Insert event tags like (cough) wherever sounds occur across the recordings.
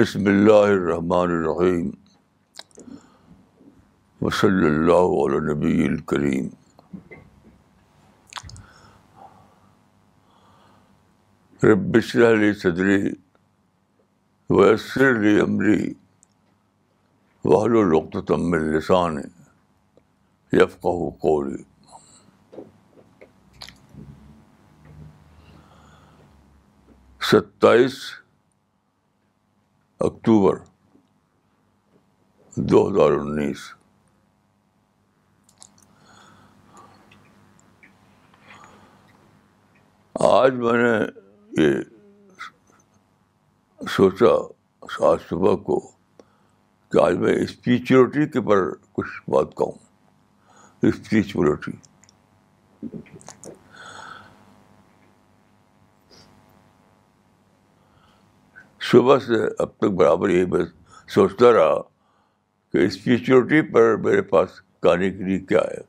بسم اللہ الرحمن الرحیم وصلی اللہ علیہ نبی الکریم ربر علی صدری ویسر علی عملی وحل و لقت و تم السان یفقا و ستائیس اکتوبر دو ہزار انیس آج میں نے یہ سوچا آج صبح کو کہ آج میں اسپیچلٹی کے پر کچھ بات کہوں اسپیچولیٹی صبح سے اب تک برابر یہی میں سوچتا رہا کہ اسپیچورٹی پر میرے پاس کہانی کے لیے کیا ہے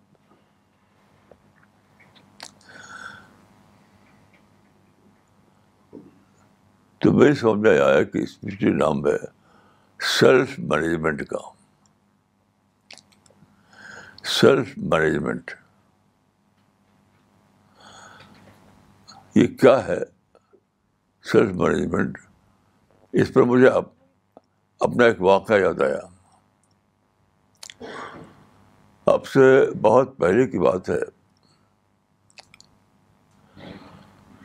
تو میں سمجھ میں آیا کہ اسپیچر نام ہے سیلف مینجمنٹ کا سیلف مینجمنٹ یہ کیا ہے سیلف مینجمنٹ اس پر مجھے اب اپنا ایک واقعہ یاد آیا اب سے بہت پہلے کی بات ہے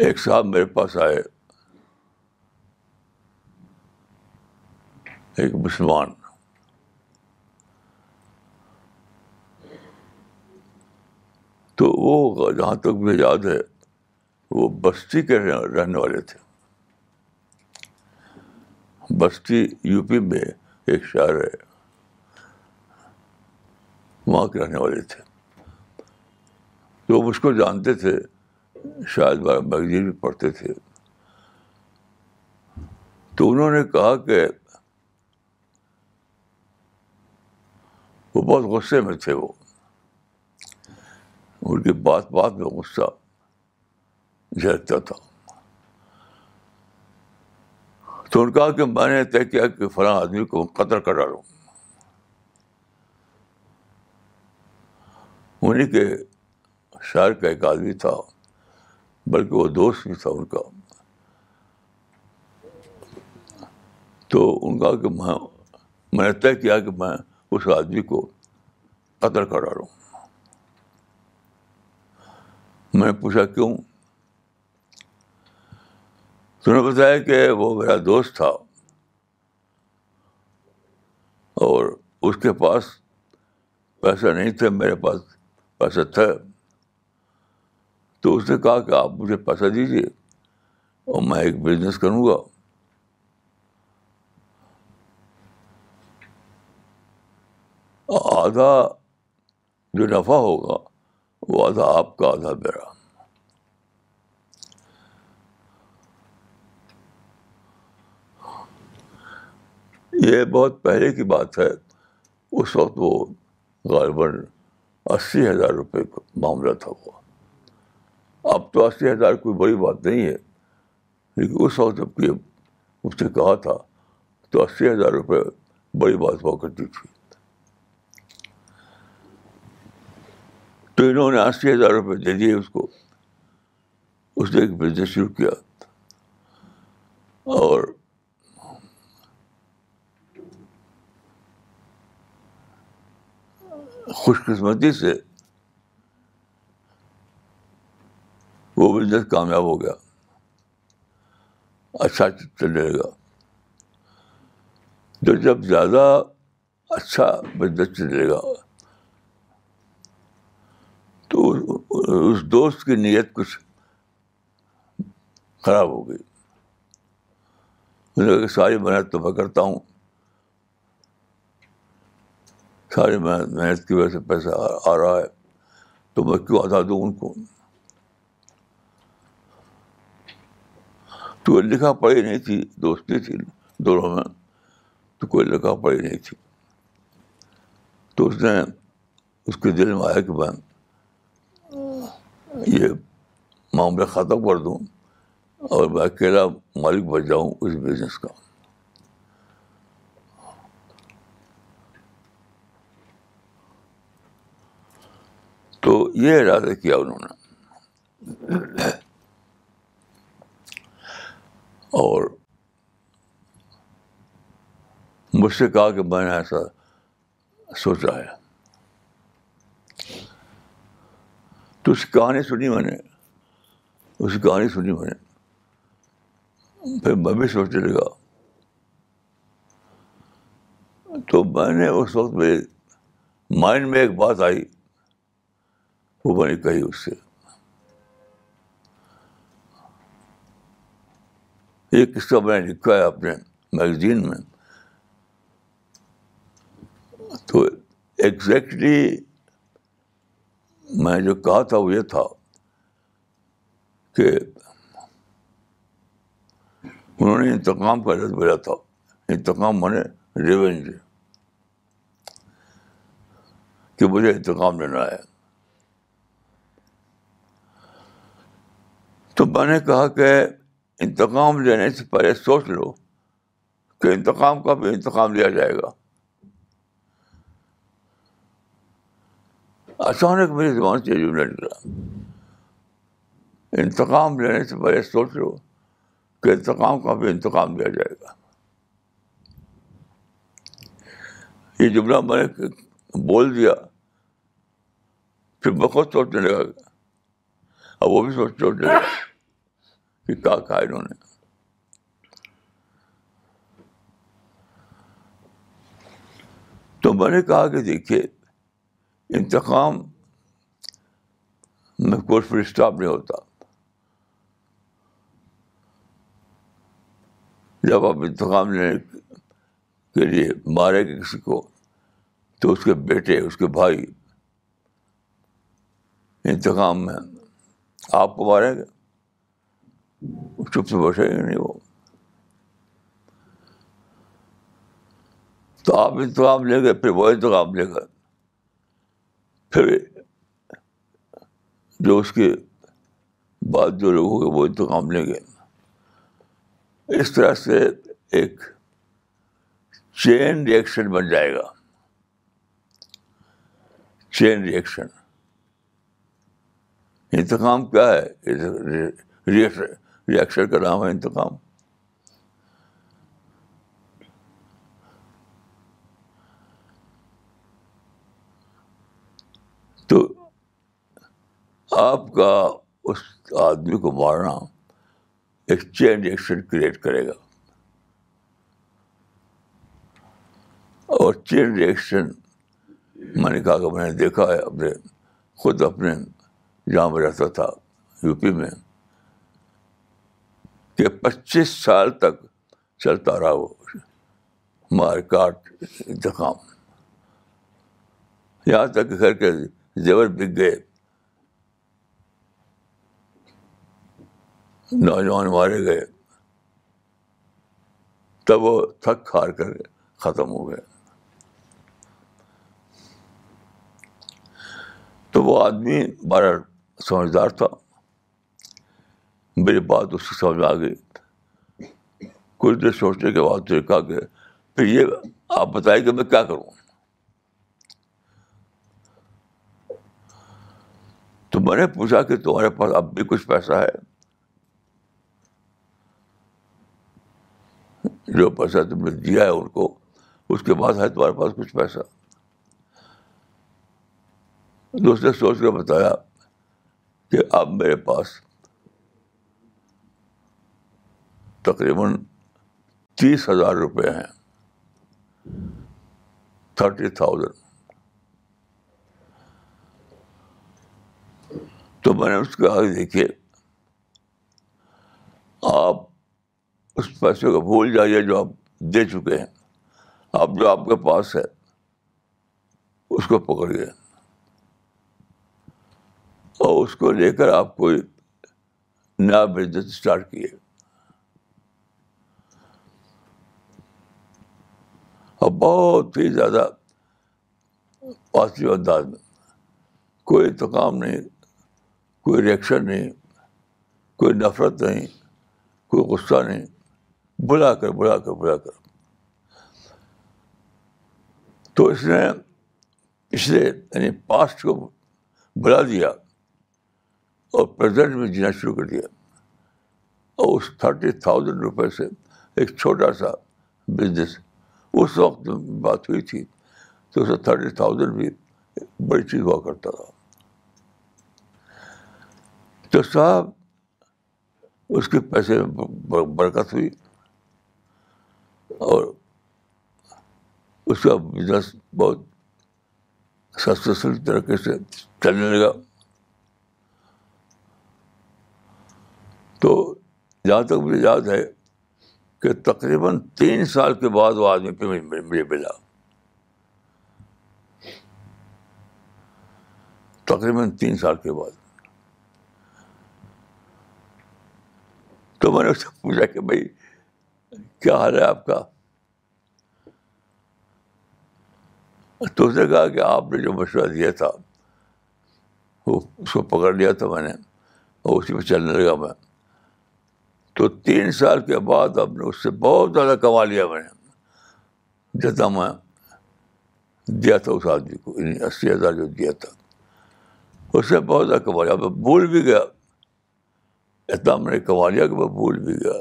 ایک صاحب میرے پاس آئے ایک مسلمان تو وہ جہاں تک مجھے یاد ہے وہ بستی کے رہنے والے تھے بستی یو پی میں ایک شہر ہے وہاں کے رہنے والے تھے تو مجھ کو جانتے تھے شاید بارہ میگزین بھی پڑھتے تھے تو انہوں نے کہا کہ وہ بہت غصے میں تھے وہ ان کی بات بات میں غصہ جھلکتا تھا تو ان کہا کہ میں نے طے کیا کہ فلاں آدمی کو قتل کر ڈالوں انہیں کے شاعر کا ایک آدمی تھا بلکہ وہ دوست بھی تھا ان کا تو ان کا کہ میں میں نے طے کیا کہ میں اس آدمی کو قتل کر ڈالوں میں پوچھا کیوں تو نے بتایا کہ وہ میرا دوست تھا اور اس کے پاس پیسہ نہیں تھا میرے پاس پیسہ تھا تو اس نے کہا کہ آپ مجھے پیسہ دیجیے اور میں ایک بزنس کروں گا آدھا جو نفع ہوگا وہ آدھا آپ کا آدھا میرا یہ بہت پہلے کی بات ہے اس وقت وہ غالباً اسی ہزار روپے کا معاملہ تھا وہ اب تو اسی ہزار کوئی بڑی بات نہیں ہے لیکن اس وقت جب کہ اس نے کہا تھا تو اسی ہزار روپے بڑی بات ہوا کرتی تھی تو انہوں نے اسی ہزار روپے دے دیے اس کو اس نے ایک بزنس شروع کیا اور خوش قسمتی سے وہ بزنس کامیاب ہو گیا اچھا چلے گا تو جب زیادہ اچھا بزنس چلے گا تو اس دوست کی نیت کچھ خراب ہو گئی ساری محنت تو میں کرتا ہوں ساری محنت محنت کی وجہ سے پیسہ آ رہا ہے تو میں کیوں آزاد دوں ان کو تو لکھا پڑھی نہیں تھی دوستی تھی دونوں میں تو کوئی لکھا پڑھی نہیں تھی تو اس نے اس کے دل میں آیا کہ میں یہ معاملہ ختم کر دوں اور میں اکیلا مالک بچ جاؤں اس بزنس کا تو یہ ارادہ کیا انہوں نے اور مجھ سے کہا کہ میں نے ایسا سوچا ہے تو اس کہانی سنی میں نے اس کہانی سنی میں نے پھر میں بھی سوچنے لگا تو میں نے اس وقت مائنڈ میں ایک بات آئی میں نے کہی اس سے ایک قصہ میں نے لکھا ہے اپنے میگزین میں تو ایگزیکٹلی میں جو کہا تھا وہ یہ تھا کہ انہوں نے انتقام کا تھا انتقام نے ریونج کہ مجھے انتقام لینا ہے تو میں نے کہا کہ انتقام لینے سے پہلے سوچ لو کہ انتقام کا بھی انتقام لیا جائے گا اچانک میری زبان سے جملہ نکلا انتقام لینے سے پہلے سوچ لو کہ انتقام کا بھی انتقام لیا جائے گا یہ جملہ میں نے بول دیا پھر بخود سوچنے لگا اب وہ بھی سوچ سوچنے لگا کہ کہا انہوں نے تو میں نے کہا کہ دیکھیے انتقام میں کوئی پر اسٹاپ نہیں ہوتا جب آپ انتقام لینے کے لیے مارے گے کسی کو تو اس کے بیٹے اس کے بھائی انتقام میں آپ کو مارے گے چپ سے ہی یعنی نہیں وہ تو آپ انتخاب لیں گے وہ انتخاب جو اس کے بعد جو ہوں گے وہ انتخاب لیں گے اس طرح سے ایک چین ریئیکشن بن جائے گا چین ریئیکشن انتخاب کیا ہے ریاشن کا نام ہے انتقام تو آپ کا اس آدمی کو مارنا ایک چین ریئیکشن کریٹ کرے گا اور چین ریئیکشن میں نے کہا کہ میں نے دیکھا ہے اپنے خود اپنے جہاں میں رہتا تھا یو پی میں کہ پچیس سال تک چلتا رہا وہ مار کاٹ انتقام یہاں تک گھر کے زیور بک گئے نوجوان مارے گئے تب وہ تھک ہار کر ختم ہو گئے تو وہ آدمی بڑا سمجھدار تھا میری بات اس سمجھ میں آ گئی کچھ دیر سوچنے کے بعد کہا کہ پھر یہ آپ بتائیے کہ میں کیا کروں تو میں نے پوچھا کہ تمہارے پاس اب بھی کچھ پیسہ ہے جو پیسہ تم نے دیا ہے ان کو اس کے بعد ہے تمہارے پاس کچھ پیسہ دوست نے سوچ کر بتایا کہ اب میرے پاس تقریباً تیس ہزار روپے ہیں تھرٹی تھاؤزینڈ تو میں نے اس کے دیکھیے آپ اس پیسے کو بھول جائیے جو آپ دے چکے ہیں آپ جو آپ کے پاس ہے اس کو پکڑیے اور اس کو لے کر آپ کوئی نیا بزنس اسٹارٹ کیے اور بہت ہی زیادہ پازیٹیو انداز میں کوئی تقام نہیں کوئی ریئیکشن نہیں کوئی نفرت نہیں کوئی غصہ نہیں بلا کر بلا کر بلا کر تو اس نے پچھلے یعنی پاسٹ کو بلا دیا اور پرزینٹ میں جینا شروع کر دیا اور اس تھرٹی تھاؤزینڈ روپے سے ایک چھوٹا سا بزنس اس وقت بات ہوئی تھی تو اسے تھرٹی تھاؤزینڈ بھی بڑی چیز ہوا کرتا تھا تو صاحب اس کے پیسے میں برکت ہوئی اور اس کا بزنس بہت سکسیسفل طریقے سے چلنے لگا تو جہاں تک مجھے یاد ہے کہ تقریباً تین سال کے بعد وہ آدمی پہ مجھے ملا تقریباً تین سال کے بعد تو میں نے اس سے پوچھا کہ بھائی کیا حال ہے آپ کا تو اس نے کہا کہ آپ نے جو مشورہ دیا تھا وہ اس کو پکڑ لیا تھا میں نے اور اسی پہ چلنے لگا میں تو تین سال کے بعد آپ نے اس سے بہت زیادہ کما لیا میں نے جتنا میں دیا تھا اس آدمی کو یعنی اسی ہزار جو دیا تھا اس سے بہت زیادہ کما لیا میں بھول بھی گیا اتنا میں نے کما لیا کہ میں بھول بھی گیا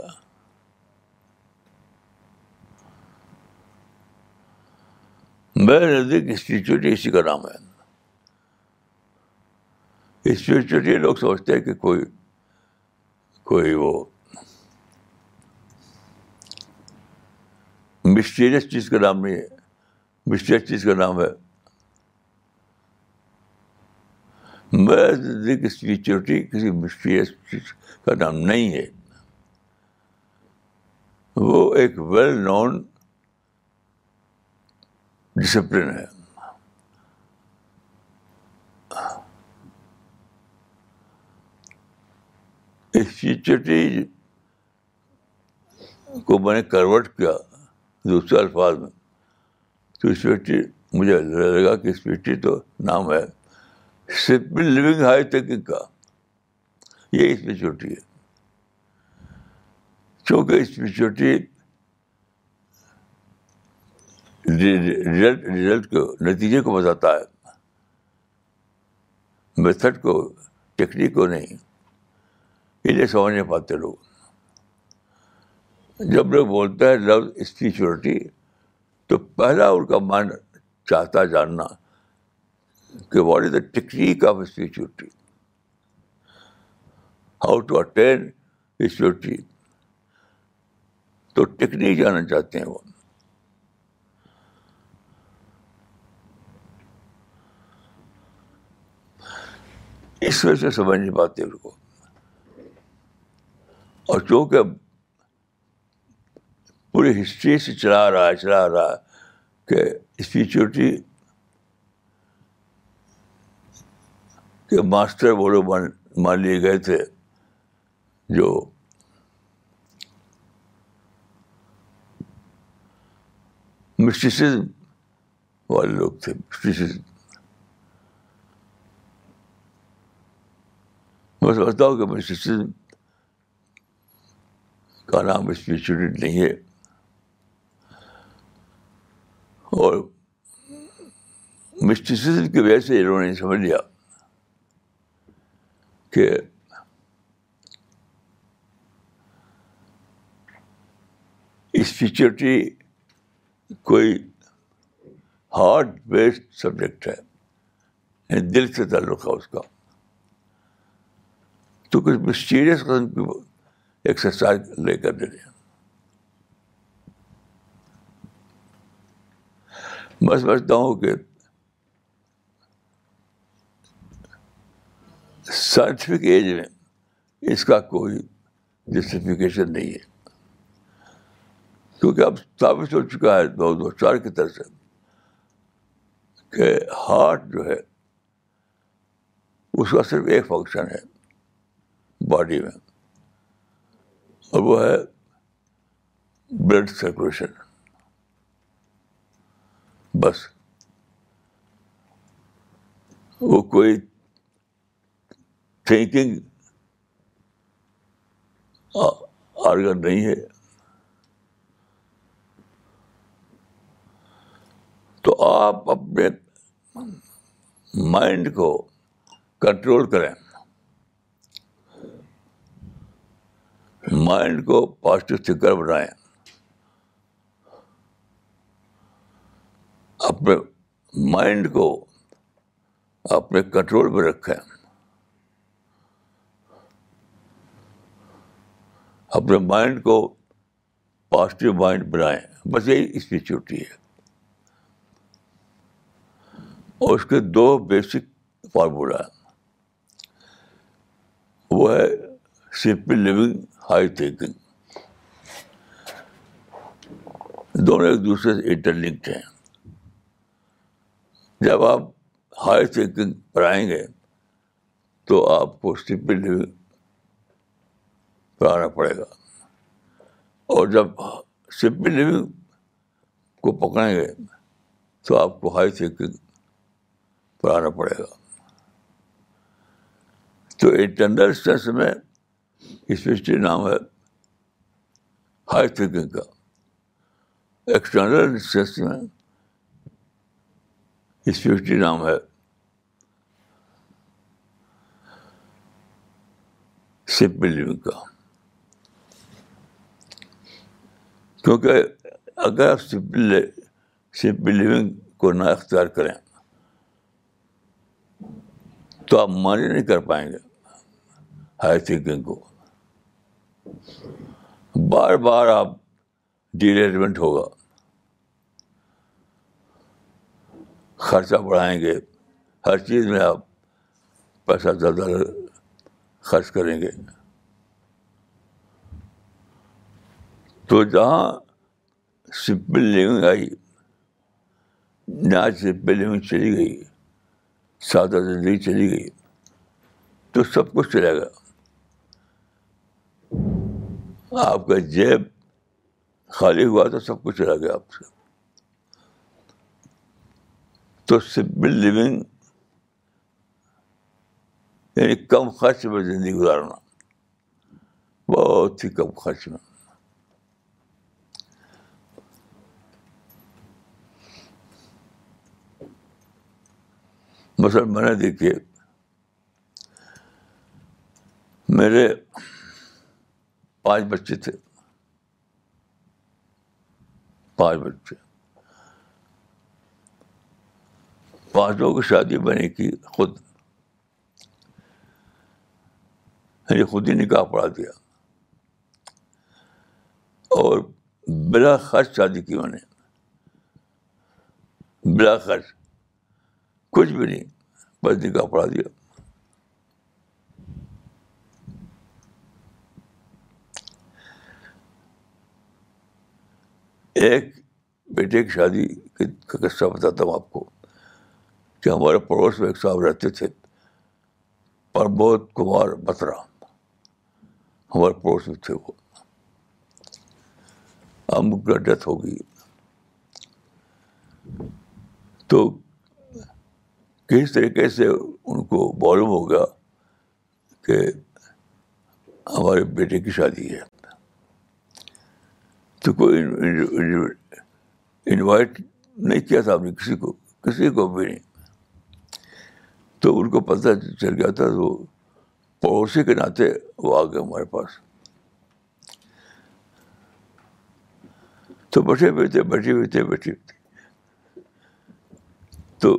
میرے نزدیک انسٹیٹیوٹ اسی کا نام ہے انسٹیٹیوٹ یہ لوگ سمجھتے ہیں کہ کوئی کوئی وہ مسٹیریس چیز کا نام نہیں ہے مسٹیریس چیز کا نام ہے زندگی کسی مسٹیریس چیز کا نام نہیں ہے وہ ایک ویل نون ڈسپلن ہے کو میں نے کنورٹ کیا دوسرے الفاظ میں تو اسپیٹی مجھے لگا کہ اسپیٹی تو نام ہے لیونگ ہائی کا یہ اسپیچورٹی ہے چونکہ اسپیچورٹی ریزلٹ کو نتیجے کو بتاتا ہے میتھڈ کو ٹیکنیک کو نہیں یہ سمجھ نہیں پاتے لوگ جب لوگ بولتے ہیں لفظ اسپریچولیٹی تو پہلا ان کا مائنڈ چاہتا جاننا کہ what is the technique of spirituality how to attain spirituality تو ٹیکنیک جاننا چاہتے ہیں وہ اس وجہ سے سمجھ نہیں پاتے ان کو اور چونکہ پوری ہسٹری سے چلا رہا ہے چلا رہا ہے کہ اسپیچورٹی کے ماسٹر وہ لوگ مان لیے گئے تھے جو مسٹ والے لوگ تھے میں سمجھتا ہوں کہ مسٹم کا نام اسپیچورٹی نہیں ہے اور مسٹیسزم کی وجہ سے انہوں نے سمجھ لیا کہ اسپیچورٹی کوئی ہارڈ بیسڈ سبجیکٹ ہے یعنی دل سے تعلق ہے اس کا تو کچھ مسٹیریس قسم کی ایکسرسائز لے کر دے ہیں میں سمجھتا ہوں کہ سائنٹیفک ایج میں اس کا کوئی جسٹیفیکیشن نہیں ہے کیونکہ اب ثابت ہو چکا ہے دو دو چار کی طرف سے کہ ہارٹ جو ہے اس کا صرف ایک فنکشن ہے باڈی میں اور وہ ہے بلڈ سرکولیشن بس وہ کوئی تھنکنگ آرگن نہیں ہے تو آپ اپنے مائنڈ کو کنٹرول کریں مائنڈ کو پازیٹیو تھنکر بنائیں اپنے مائنڈ کو اپنے کنٹرول میں رکھیں اپنے مائنڈ کو پازیٹیو مائنڈ بنائیں بس یہی اس کی چھوٹی ہے اور اس کے دو بیسک فارمولا ہیں وہ ہے سمپل لیونگ ہائی تھنکنگ دونوں ایک دوسرے سے انٹرلنکڈ ہیں جب آپ ہائی تھنکنگ آئیں گے تو آپ کو سمپل لیونگ آنا پڑے گا اور جب سمپل لیونگ کو پکڑیں گے تو آپ کو ہائی تھنکنگ آنا پڑے گا تو انٹرنل سینس میں اسپیشلی نام ہے ہائی تھنکنگ کا ایکسٹرنل سینس میں اسپیوٹی نام ہے کا کیونکہ اگر آپ سمپل لیونگ کو نہ اختیار کریں تو آپ مانی نہیں کر پائیں گے ہائی تھنکنگ کو بار بار آپ ڈیلیجمنٹ ہوگا خرچہ بڑھائیں گے ہر چیز میں آپ پیسہ زیادہ خرچ کریں گے تو جہاں سپل لیونگ آئی نہ سپل لیونگ چلی گئی سادہ زندگی چلی گئی تو سب کچھ چلے گا آپ کا جیب خالی ہوا تو سب کچھ چلا گیا آپ سے تو سمپل لیونگ یعنی کم خرچ میں زندگی گزارنا بہت ہی کم خرچ میں مثلاً میں نے دیکھیے میرے پانچ بچے تھے پانچ بچے پانچ لوگوں کی شادی میں نے کی خود یعنی خود ہی نکاح پڑھا دیا اور بلا خرچ شادی کی میں نے بلا خرچ کچھ بھی نہیں بس نکاح پڑھا دیا ایک بیٹے کی شادی کا قصہ بتاتا ہوں آپ کو کہ ہمارے پڑوس میں ایک صاحب رہتے تھے پربود کمار بترا ہمارے پڑوس میں تھے وہ ہم کا ڈیتھ ہو گئی تو کس طریقے سے ان کو معلوم ہو گیا کہ ہمارے بیٹے کی شادی ہے تو کوئی انوائٹ نہیں کیا تھا ہم نے کسی کو کسی کو بھی نہیں تو ان کو پتہ چل گیا تھا وہ پڑوسی کے ناطے وہ آ گئے ہمارے پاس تو تھے بیٹھے بیٹھے بیٹھے بیٹھے تو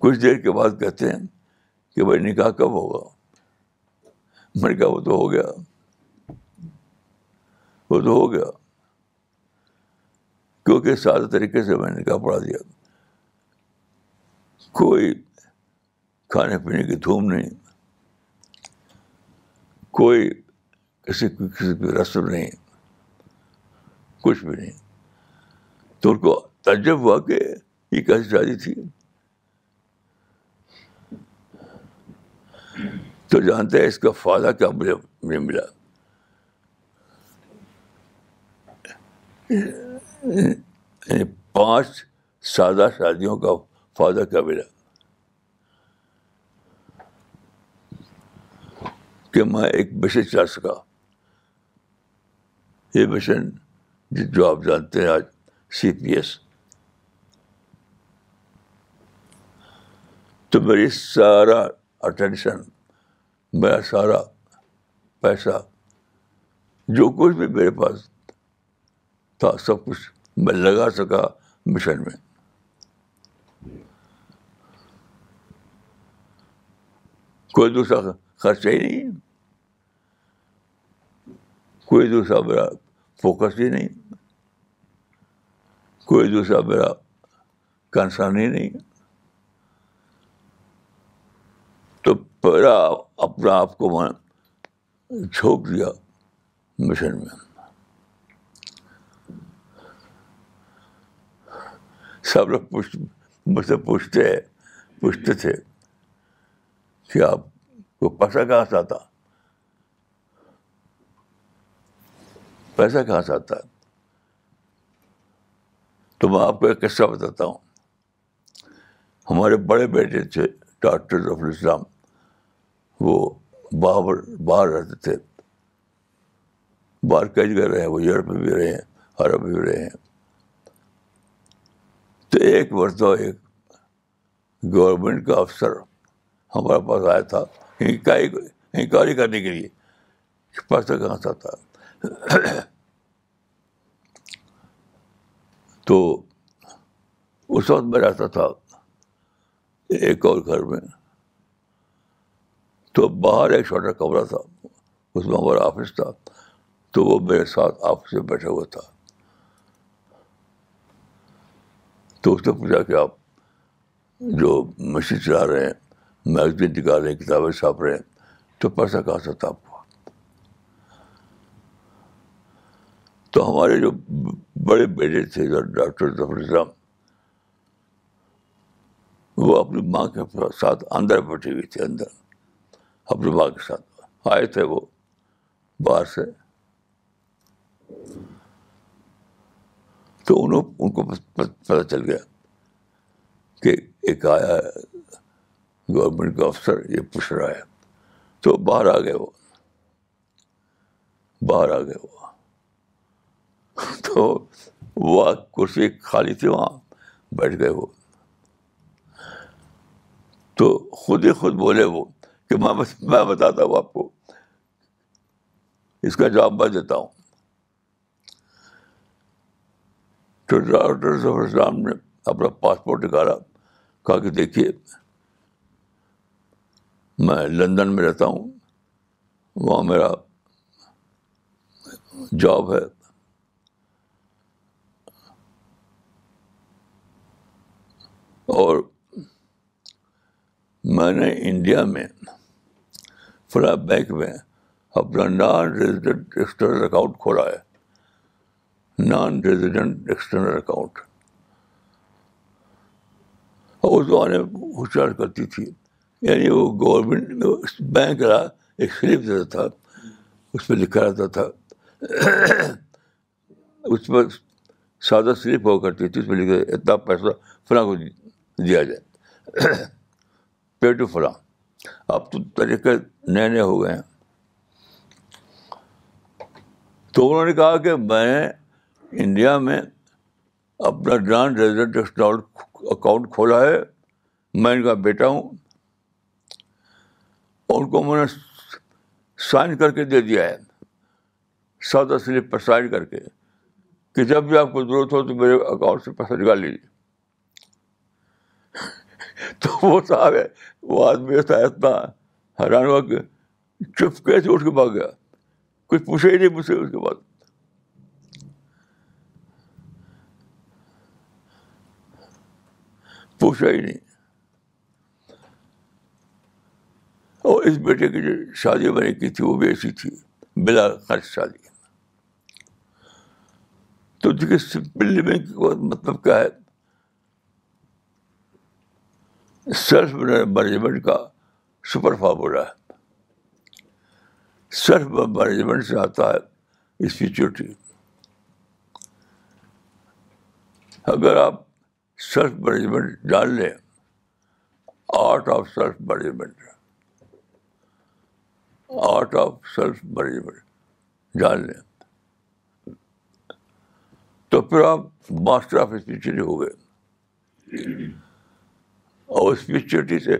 کچھ دیر کے بعد کہتے ہیں کہ بھائی نکاح کب ہوگا میں نے کہا وہ تو ہو گیا وہ تو ہو گیا کیونکہ سادہ طریقے سے میں نے نکاح پڑھا دیا کوئی کھانے پینے کی دھوم نہیں کوئی کسی کی رسم نہیں کچھ بھی نہیں تو ان کو تجب ہوا کہ یہ کیسی شادی تھی تو جانتے ہیں اس کا فائدہ کیا مجھے مجھے ملا پانچ سادہ شادیوں کا فادر کا ملا کہ میں ایک مشن چلا سکا یہ مشن جو آپ جانتے ہیں آج سی پی ایس تو میری سارا اٹینشن میرا سارا پیسہ جو کچھ بھی میرے پاس تھا سب کچھ میں لگا سکا مشن میں کوئی دوسرا خرچہ ہی نہیں کوئی دوسرا میرا فوکس ہی نہیں کوئی دوسرا میرا کنسرن ہی نہیں تو پہلا اپنا آپ کو میں جھونک دیا مشن میں سب لوگ پوچھ مجھ سے پوچھتے پوچھتے تھے آپ کو پیسہ کہاں سے آتا پیسہ کہاں سے آتا تو میں آپ کو ایک قصہ بتاتا ہوں ہمارے بڑے بیٹے تھے ڈاکٹر آف الاسلام وہ باہر باہر رہتے تھے باہر کئی کر رہے ہیں وہ یورپ میں بھی رہے ہیں عرب بھی رہے ہیں تو ایک مرتبہ ایک گورنمنٹ کا افسر ہمارے پاس آیا تھا انکوائری کرنے کے لیے پیسہ کہاں سے آتا تو اس وقت میں رہتا تھا ایک اور گھر میں تو باہر ایک چھوٹا کمرہ تھا اس میں ہمارا آفس تھا تو وہ میرے ساتھ آفس میں بیٹھا ہوا تھا تو اس نے پوچھا کہ آپ جو مشین چلا رہے ہیں میگزین نکال رہے کتابیں چھاپ رہے ہیں تو پیسہ کہاں سے تھا آپ کو تو ہمارے جو بڑے بیٹے تھے ڈاکٹر ظفر اسلام وہ اپنی ماں کے ساتھ اندر بیٹھے ہوئے تھے اندر اپنی ماں کے ساتھ آئے تھے وہ باہر سے تو انہوں ان کو پتہ چل گیا کہ ایک آیا گورنمنٹ کا افسر یہ پوچھ رہا ہے تو باہر آ گئے وہ باہر آ گئے وہ تو وہ کرسی خالی تھی وہاں بیٹھ گئے وہ تو خود ہی خود بولے وہ کہ میں میں بتاتا ہوں آپ کو اس کا جواب میں دیتا ہوں تو ڈاکٹر ظفر اسلام نے اپنا پاسپورٹ نکالا کہا کہ دیکھیے میں لندن میں رہتا ہوں وہاں میرا جاب ہے اور میں نے انڈیا میں فلا بینک میں اپنا نان ریزیڈنٹ ایکسٹرنل اکاؤنٹ کھولا ہے نان ریزیڈنٹ ایکسٹرنل اکاؤنٹ اس اس میں ہوشیار کرتی تھی یعنی وہ میں بینک رہا ایک سلپ دیتا تھا اس پہ لکھا رہتا تھا اس پر سادہ سلپ ہوا کرتی تھی اس پہ لکھا اتنا پیسہ فلاں کو دیا جائے پے ٹو فلاں اب تو طریقے نئے نئے ہو گئے ہیں تو انہوں نے کہا کہ میں انڈیا میں اپنا ڈان ریزیڈنٹ اکاؤنٹ کھولا ہے میں ان کا بیٹا ہوں اور ان کو میں نے سائن کر کے دے دیا ہے سادہ سلپ پر سائن کر کے کہ جب بھی آپ کو ضرورت ہو تو میرے اکاؤنٹ سے پیسہ نکال لیجیے (laughs) تو وہ صاحب ہے وہ آدمی ایسا اتنا حیران ہوا کہ چپ سے اٹھ کے بھاگ گیا کچھ پوچھا ہی نہیں پوچھے اس کے بعد پوچھا ہی نہیں اور اس بیٹے کی جو شادی میں نے کی تھی وہ بھی ایسی تھی بلا خرچ شادی تو دیکھیے سمپل لیونگ کا مطلب کیا ہے سیلف مینجمنٹ کا سپر فارمولا ہے سیلف مینجمنٹ سے آتا ہے اسپیچوٹی اگر آپ سیلف مینجمنٹ جان لیں art of self management art of self management جان لیں تو پھر آپ ماسٹر آف اسپیچرٹی ہو گئے اور اسپیچولیٹی سے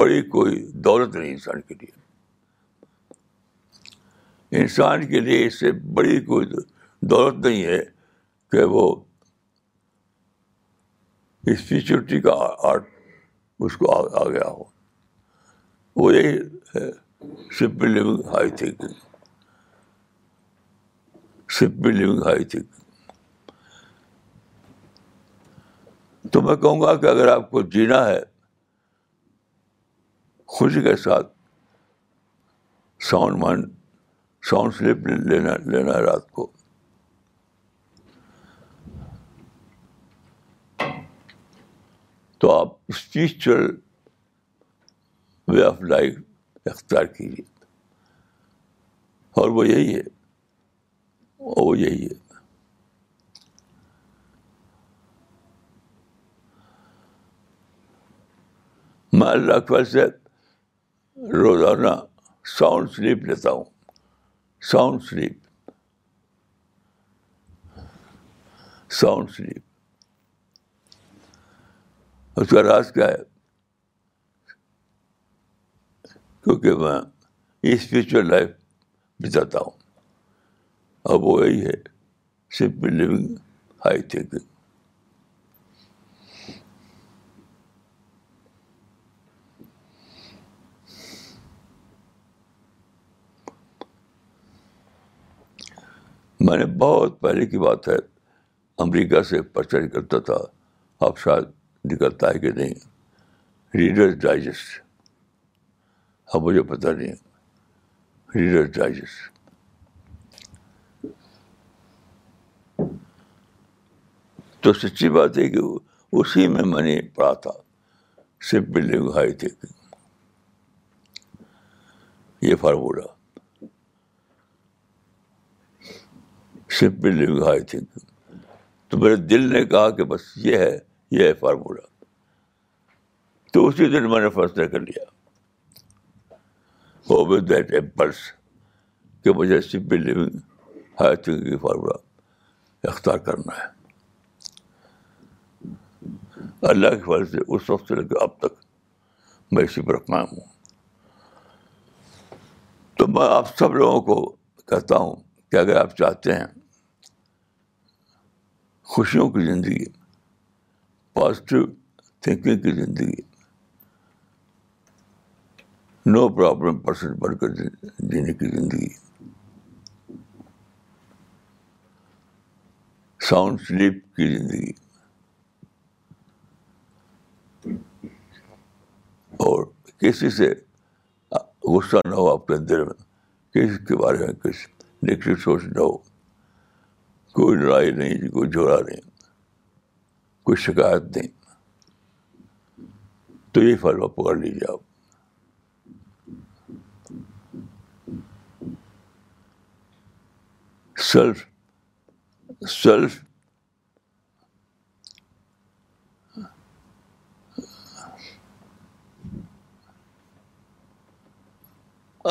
بڑی کوئی دولت نہیں انسان کے لیے انسان کے لیے اس سے بڑی کوئی دولت نہیں ہے کہ وہ اسپیچرٹی کا آرٹ اس کو آ گیا ہو وہ یہی ہے simple living high thinking simple living high think تو میں کہوں گا کہ اگر آپ کو جینا ہے خوشی کے ساتھ ساؤنڈ مائنڈ ساؤنڈ سلپ لینا لینا ہے رات کو تو آپ اسپرچل وے آف لائف اختیار کیجیے اور وہ یہی ہے وہ یہی ہے میں اللہ اکبر سے روزانہ ساؤنڈ سلیپ لیتا ہوں ساؤنڈ سلیپ ساؤنڈ سلیپ اس کا راز کیا ہے کیونکہ میں اسپرچل لائف بتاتا ہوں اب وہ یہی ہے صرف ہائی تھنکنگ میں نے بہت پہلے کی بات ہے امریکہ سے پرچر کرتا تھا اب شاید نکلتا ہے کہ نہیں ریڈرز ڈائجسٹ اب مجھے پتا نہیں ریڈر ڈائجسٹ تو سچی بات ہے کہ اسی میں میں نے پڑھا تھا صرف بلڈنگ ہائی تھنکنگ یہ فارمولا بلڈنگ ہائی تھنکنگ تو میرے دل نے کہا کہ بس یہ ہے یہ ہے فارمولا تو اسی دن میں نے فیصلہ کر لیا اوور دیٹ ایمپلس کے وجہ سے لیونگ ہائر تھنکنگ فارمولہ اختیار کرنا ہے اللہ کے فرض سے اس وقت سے لے کے اب تک میں اسی پر قائم ہوں تو میں آپ سب لوگوں کو کہتا ہوں کہ اگر آپ چاہتے ہیں خوشیوں کی زندگی پازیٹیو تھنکنگ کی زندگی نو پرابلم پرسن بن کر جی- جینے کی زندگی ساؤنڈ سلیپ کی زندگی اور کسی سے غصہ نہ ہو آپ کے اندر میں کسی کے بارے میں کسی نگیٹو سوچ نہ ہو کوئی لڑائی نہیں کوئی جھوڑا نہیں کوئی شکایت نہیں تو یہ فالو اپ کر لیجیے آپ سیلف سیلف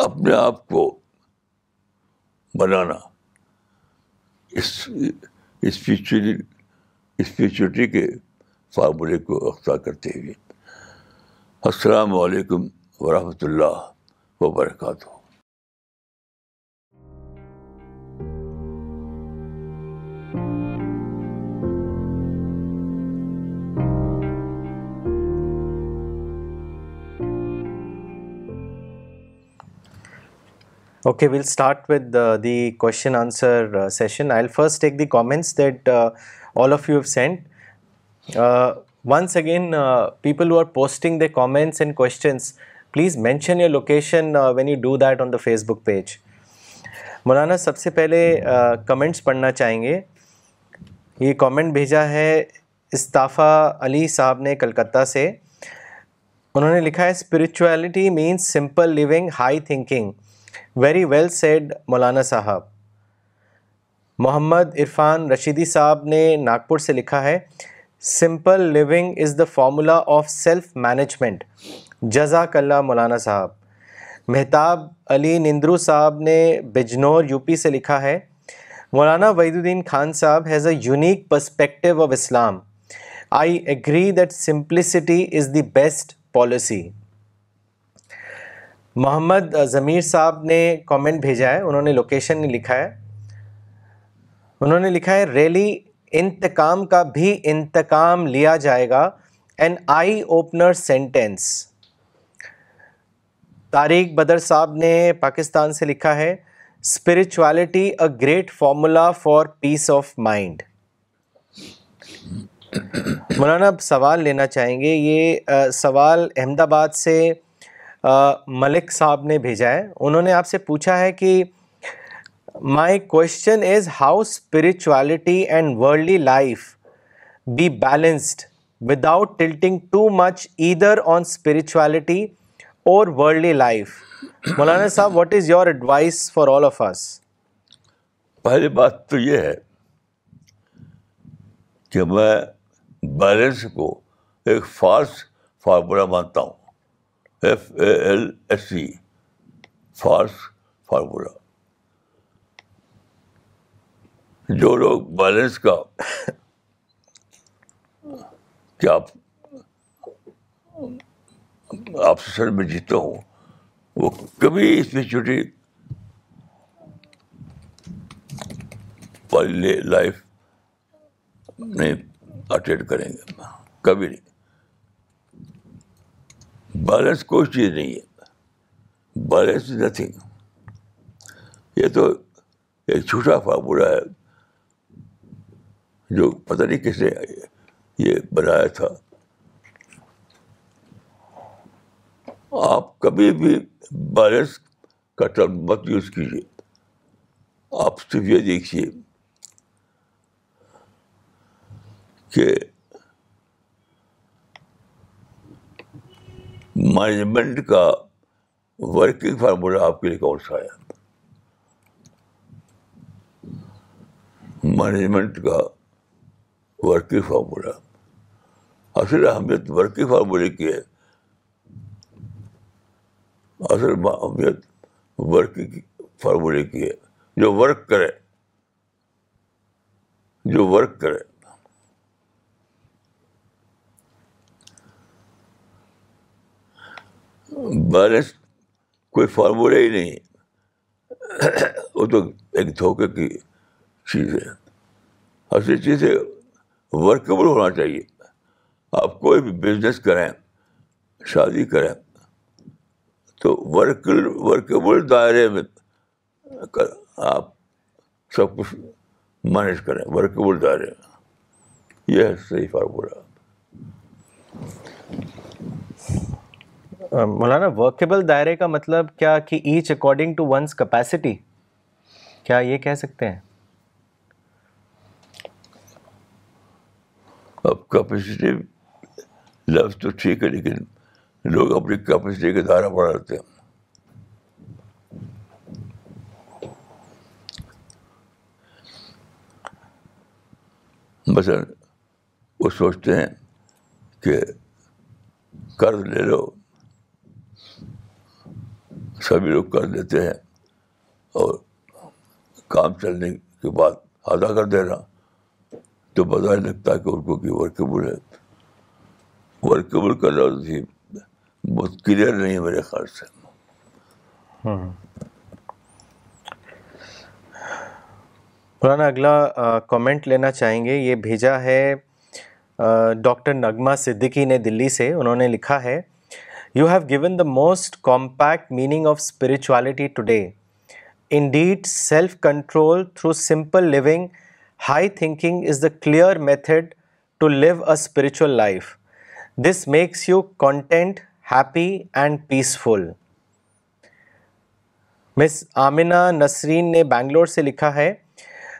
اپنے آپ کو بنانا اسپیچولی اسپیچولیٹی کے فارمولے کو اختیار کرتے ہوئے السلام علیکم ورحمۃ اللہ وبرکاتہ Okay, we'll start with uh, the question answer uh, session. I'll first take the comments that uh, all of you have sent. Uh, once again, uh, people who are posting their comments and questions, please mention your location uh, when you do that on the Facebook page. مولانا سب سے پہلے comments پڑھنا چاہیں گے یہ comment بھیجا ہے استعفی علی صاحب نے کلکتہ سے انہوں نے لکھا ہے spirituality means simple living high thinking very well said مولانا صاحب محمد عرفان رشیدی صاحب نے ناگپور سے لکھا ہے simple living is the formula of self management جزاک اللہ مولانا صاحب مہتاب علی نندرو صاحب نے بجنور یو پی سے لکھا ہے مولانا وحید الدین خان صاحب has a unique perspective of Islam I agree that simplicity is the best policy Muhammad Zameer صاحب نے کامنٹ بھیجا ہے انہوں نے لوکیشن لکھا ہے انہوں نے لکھا ہے ریلی انتقام کا بھی انتقام لیا جائے گا an eye opener sentence Tariq Badr صاحب نے پاکستان سے لکھا ہے spirituality a great formula for peace of mind مولانا اب سوال لینا چاہیں گے یہ سوال احمد آباد سے ملک صاحب نے بھیجا ہے انہوں نے آپ سے پوچھا ہے کہ my question is how spirituality and worldly life be balanced without tilting too much ادھر آن اسپرچویلٹی اور ورلڈلی لائف مولانا صاحب what is your advice for all of us پہلی بات تو یہ ہے کہ میں بیلنس کو ایک فاسٹ فارمولا مانتا ہوں F A L S C فارس فارمولا جو لوگ بیلنس کا کیا سر میں جیتا ہوں وہ کبھی اس میں چھٹی لائف نہیں اٹینڈ کریں گے کبھی نہیں بیلنس کوئی چیز نہیں ہے بیلنس نتھنگ یہ تو ایک چھوٹا فارمولا ہے جو پتہ نہیں کس نے یہ بنایا تھا آپ کبھی بھی بیلنس کا ٹرم مت یوز کیجیے آپ صرف یہ دیکھیے کہ مینجمنٹ کا ورکنگ فارمولا آپ کے لیے کون سا ہے مینجمنٹ کا ورکنگ فارمولا اصل اہمیت ورکنگ فارمولے کی ہے اصل اہمیت ورکنگ فارمولے کی ہے جو ورک کرے جو ورک کرے بیلنس کوئی فارمولہ ہی نہیں وہ تو ایک دھوکے کی چیز ہے اور چیز چیزیں ورکیبل ہونا چاہیے آپ کوئی بھی بزنس کریں شادی کریں تو ورکل ورکیبل دائرے میں آپ سب کچھ مینیج کریں ورکیبل دائرے میں یہ ہے صحیح فارمولہ مولانا ورکیبل دائرے کا مطلب کیا کہ each according to one's capacity کیا یہ کہہ سکتے ہیں اب کیپیسٹی لفظ تو ٹھیک ہے لیکن لوگ اپنی کیپیسٹی کا دائرہ بڑھا رہتے ہیں مثلاً وہ سوچتے ہیں کہ قرض لے لو سبھی لوگ کر لیتے ہیں اور کام چلنے کے بعد ادا کر دینا تو بظاہر ہی لگتا ہے کہ ان کو کہ ورکیبل ہے ورکیبل کر رہا جی، بہت کلیئر نہیں ہے میرے خیال سے ہاں۔ مولانا اگلا کومنٹ لینا چاہیں گے یہ بھیجا ہے ڈاکٹر نغمہ صدیقی نے دلی سے انہوں نے لکھا ہے you have given the most compact meaning of spirituality today indeed self control through simple living high thinking is the clear method to live a spiritual life this makes you content happy and peaceful miss Amna Nasreen نے بینگلور سے لکھا ہے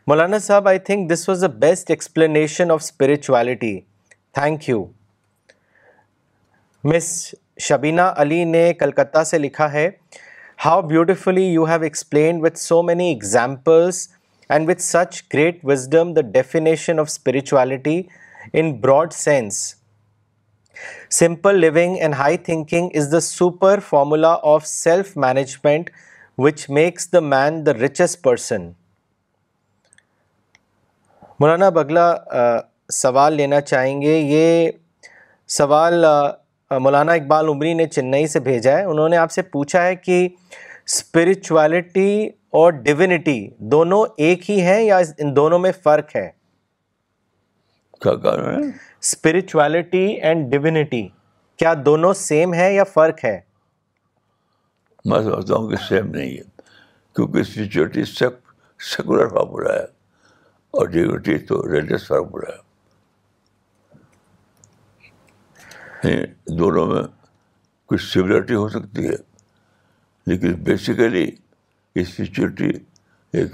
مولانا صاحب I think this was the best explanation of spirituality thank you miss Shabina Ali نے کلکتہ سے لکھا ہے how beautifully you have explained with so many examples and with such great wisdom the definition of spirituality in broad sense simple living and high thinking is the super formula of self management which makes the man the richest person Maulana بگلا سوال لینا چاہیں گے یہ سوال مولانا اقبال عمری نے چنئی سے بھیجا ہے انہوں نے آپ سے پوچھا ہے کہ اسپریچویلٹی اور ڈیوینٹی دونوں ایک ہی ہیں یا ان دونوں میں فرق ہے کیا کہہ رہے ہیں اسپریچویلٹی اینڈ ڈیوینٹی کیا دونوں سیم ہے یا فرق ہے میں سمجھتا ہوں کہ سیم نہیں ہے کیونکہ اسپریچولیٹی سیکولر فارمولا ہے اور ڈیوینٹی تو ریلیجس فارمولا ہے دونوں میں کچھ سملرٹی ہو سکتی ہے لیکن بیسیکلی یہ ہے ایک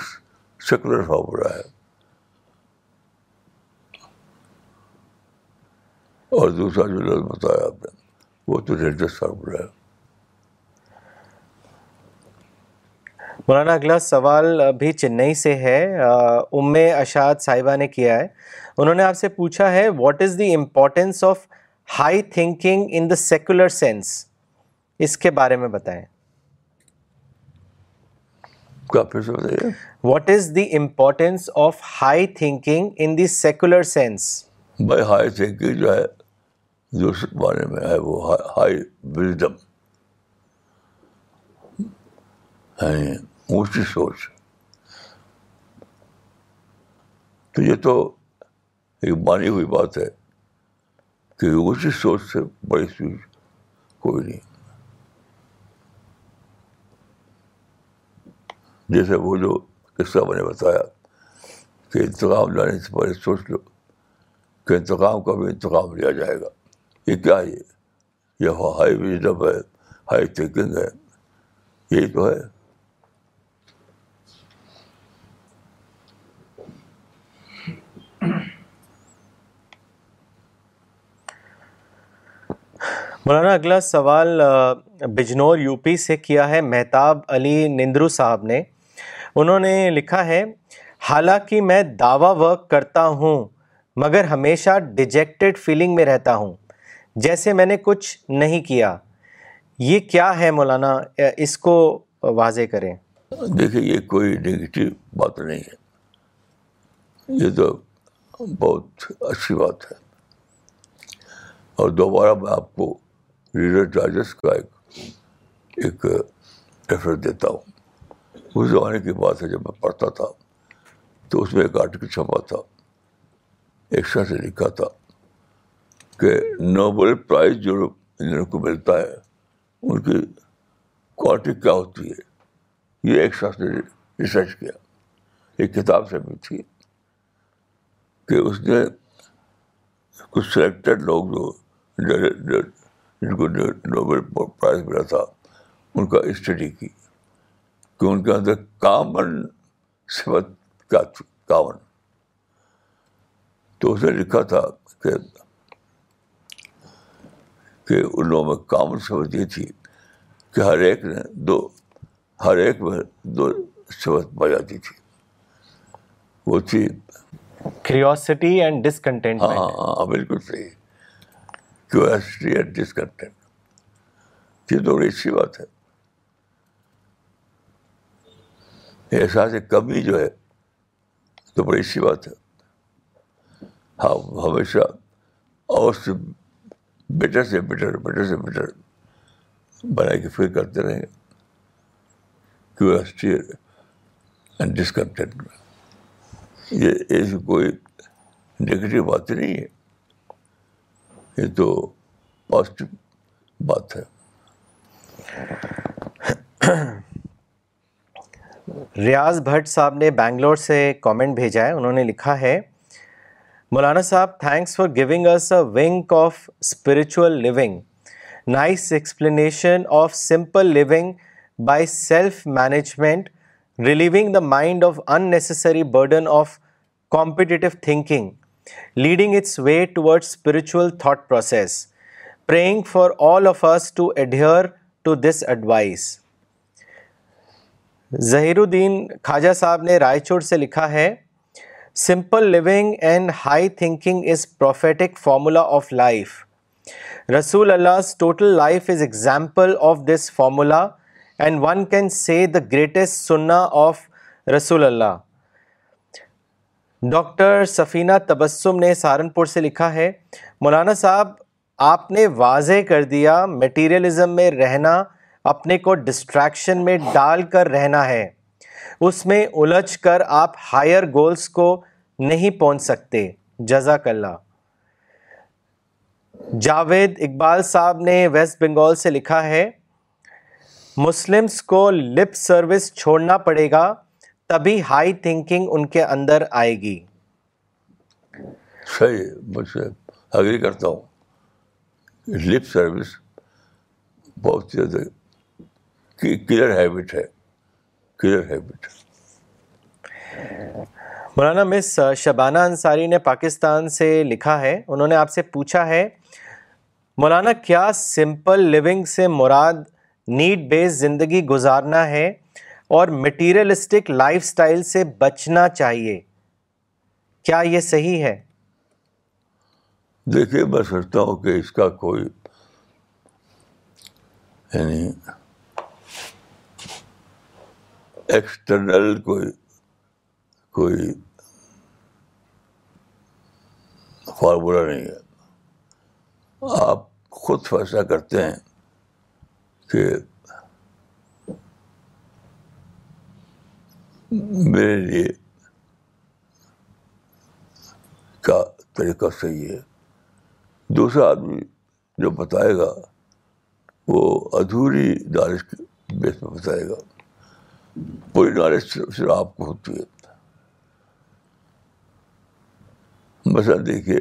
دوسرا جو لفظ بتایا آپ نے وہ تو ریلیجس ہے مولانا اگلا سوال بھی چنئی سے ہے ام اشاد صاحبہ نے کیا ہے انہوں نے آپ سے پوچھا ہے what is the importance of high thinking in the secular sense اس کے بارے میں بتائیں what is the importance of high thinking in the secular sense بھائی ہائی تھنکنگ جو ہے جو بارے میں ہے وہ ہائی یعنی اونچی سوچ تو یہ تو ایک بانی ہوئی بات ہے کہ اسی سوچ سے بڑی چیز کوئی نہیں جیسے وہ جو قصہ میں نے بتایا کہ انتقام لانے سے پہلے سوچ لو کہ انتقام کا بھی انتقام لیا جائے گا یہ کیا ہے یہ ہائی وزٹ ہے ہائی تھنکنگ ہے یہی تو ہے مولانا اگلا سوال بجنور یو پی سے کیا ہے مہتاب علی نندرو صاحب نے انہوں نے لکھا ہے حالانکہ میں دعویٰ ورک کرتا ہوں مگر ہمیشہ ڈیجیکٹڈ فیلنگ میں رہتا ہوں جیسے میں نے کچھ نہیں کیا یہ کیا ہے مولانا اس کو واضح کریں دیکھیے یہ کوئی نگیٹو بات نہیں ہے یہ تو بہت اچھی بات ہے اور دوبارہ میں آپ کو ریڈر چارجز کا ایک ایک ریفرنس دیتا ہوں اس زمانے کی بات ہے جب میں پڑھتا تھا تو اس میں ایک آرٹیکل چھپا تھا ایک شاہ سے لکھا تھا کہ نوبل پرائز جو انجینئر کو ملتا ہے ان کی کوالٹی کیا ہوتی ہے یہ ایک شاہ نے ریسرچ کیا ایک کتاب سے بھی تھی کہ اس نے کچھ سلیکٹڈ لوگ جو جن کو نوبل پرائز ملا تھا ان کا اسٹڈی کی کہ ان کے اندر کامن کیا تھی کامن تو اس نے لکھا تھا کہ ان لوگوں میں کامن سبت یہ تھی کہ ہر ایک نے دو ہر ایک میں دو سبت جاتی تھی وہ تھی کریوسٹی اینڈ ڈسکنٹینٹ ہاں ہاں بالکل صحیح کیوریسٹی اینڈ ڈسکنٹینٹ یہ تو بڑی اچھی بات ہے احساس کمی جو ہے تو بڑی اچھی بات ہے ہاں، ہمیشہ اور سے بیٹر سے بیٹر بیٹر سے بیٹر بنا کے فکر کرتے رہیں گے اینڈ ڈسکنٹینٹ میں یہ ایسی کوئی نگیٹو بات نہیں ہے یہ تو بات ہے ریاض بھٹ صاحب نے بینگلور سے کامنٹ بھیجا ہے انہوں نے لکھا ہے مولانا صاحب thanks for going of spiritual living nice explanation of simple living by self management relieving the mind of unnecessary burden of competitive thinking leading its way to spiritual thought process praying for all of us to adhere to this advice Zaheeruddin Khwaja صاحب نے Raichur سے لکھا ہے simple living and high thinking is prophetic formula of life رسول اللہ total life is example of this formula and one can see the greatest سننا of رسول اللہ doctor Safina Tabassum نے سہارنپور سے لکھا ہے مولانا صاحب آپ نے واضح کر دیا میٹیریلزم میں رہنا اپنے کو ڈسٹریکشن میں ڈال کر رہنا ہے اس میں الجھ کر آپ ہائر گولز کو نہیں پہنچ سکتے جزاک اللہ جاوید اقبال صاحب نے ویسٹ بنگال سے لکھا ہے مسلمس کو لپ سروس چھوڑنا پڑے گا تبھی ہائی تھنکنگ ان کے اندر آئے گی صحیح سے اگری کرتا ہوں لپ سروس بہت زیادہ کلیئر ہیبٹ ہے کلیئر ہیبٹ مولانا مس شبانہ انصاری نے پاکستان سے لکھا ہے انہوں نے آپ سے پوچھا ہے مولانا کیا سمپل لیونگ سے مراد نیڈ بیس زندگی گزارنا ہے اور مٹیریلسٹک لائف سٹائل سے بچنا چاہیے کیا یہ صحیح ہے دیکھیے میں سوچتا ہوں کہ اس کا کوئی یعنی ایکسٹرنل کوئی کوئی فارمولا نہیں ہے آپ خود فیصلہ کرتے ہیں کہ میرے لیے کیا طریقہ صحیح ہے دوسرا آدمی جو بتائے گا وہ ادھوری نالج کے بیس میں بتائے گا پوری نالج صرف صرف آپ کو ہوتی ہے مثلاً دیکھیے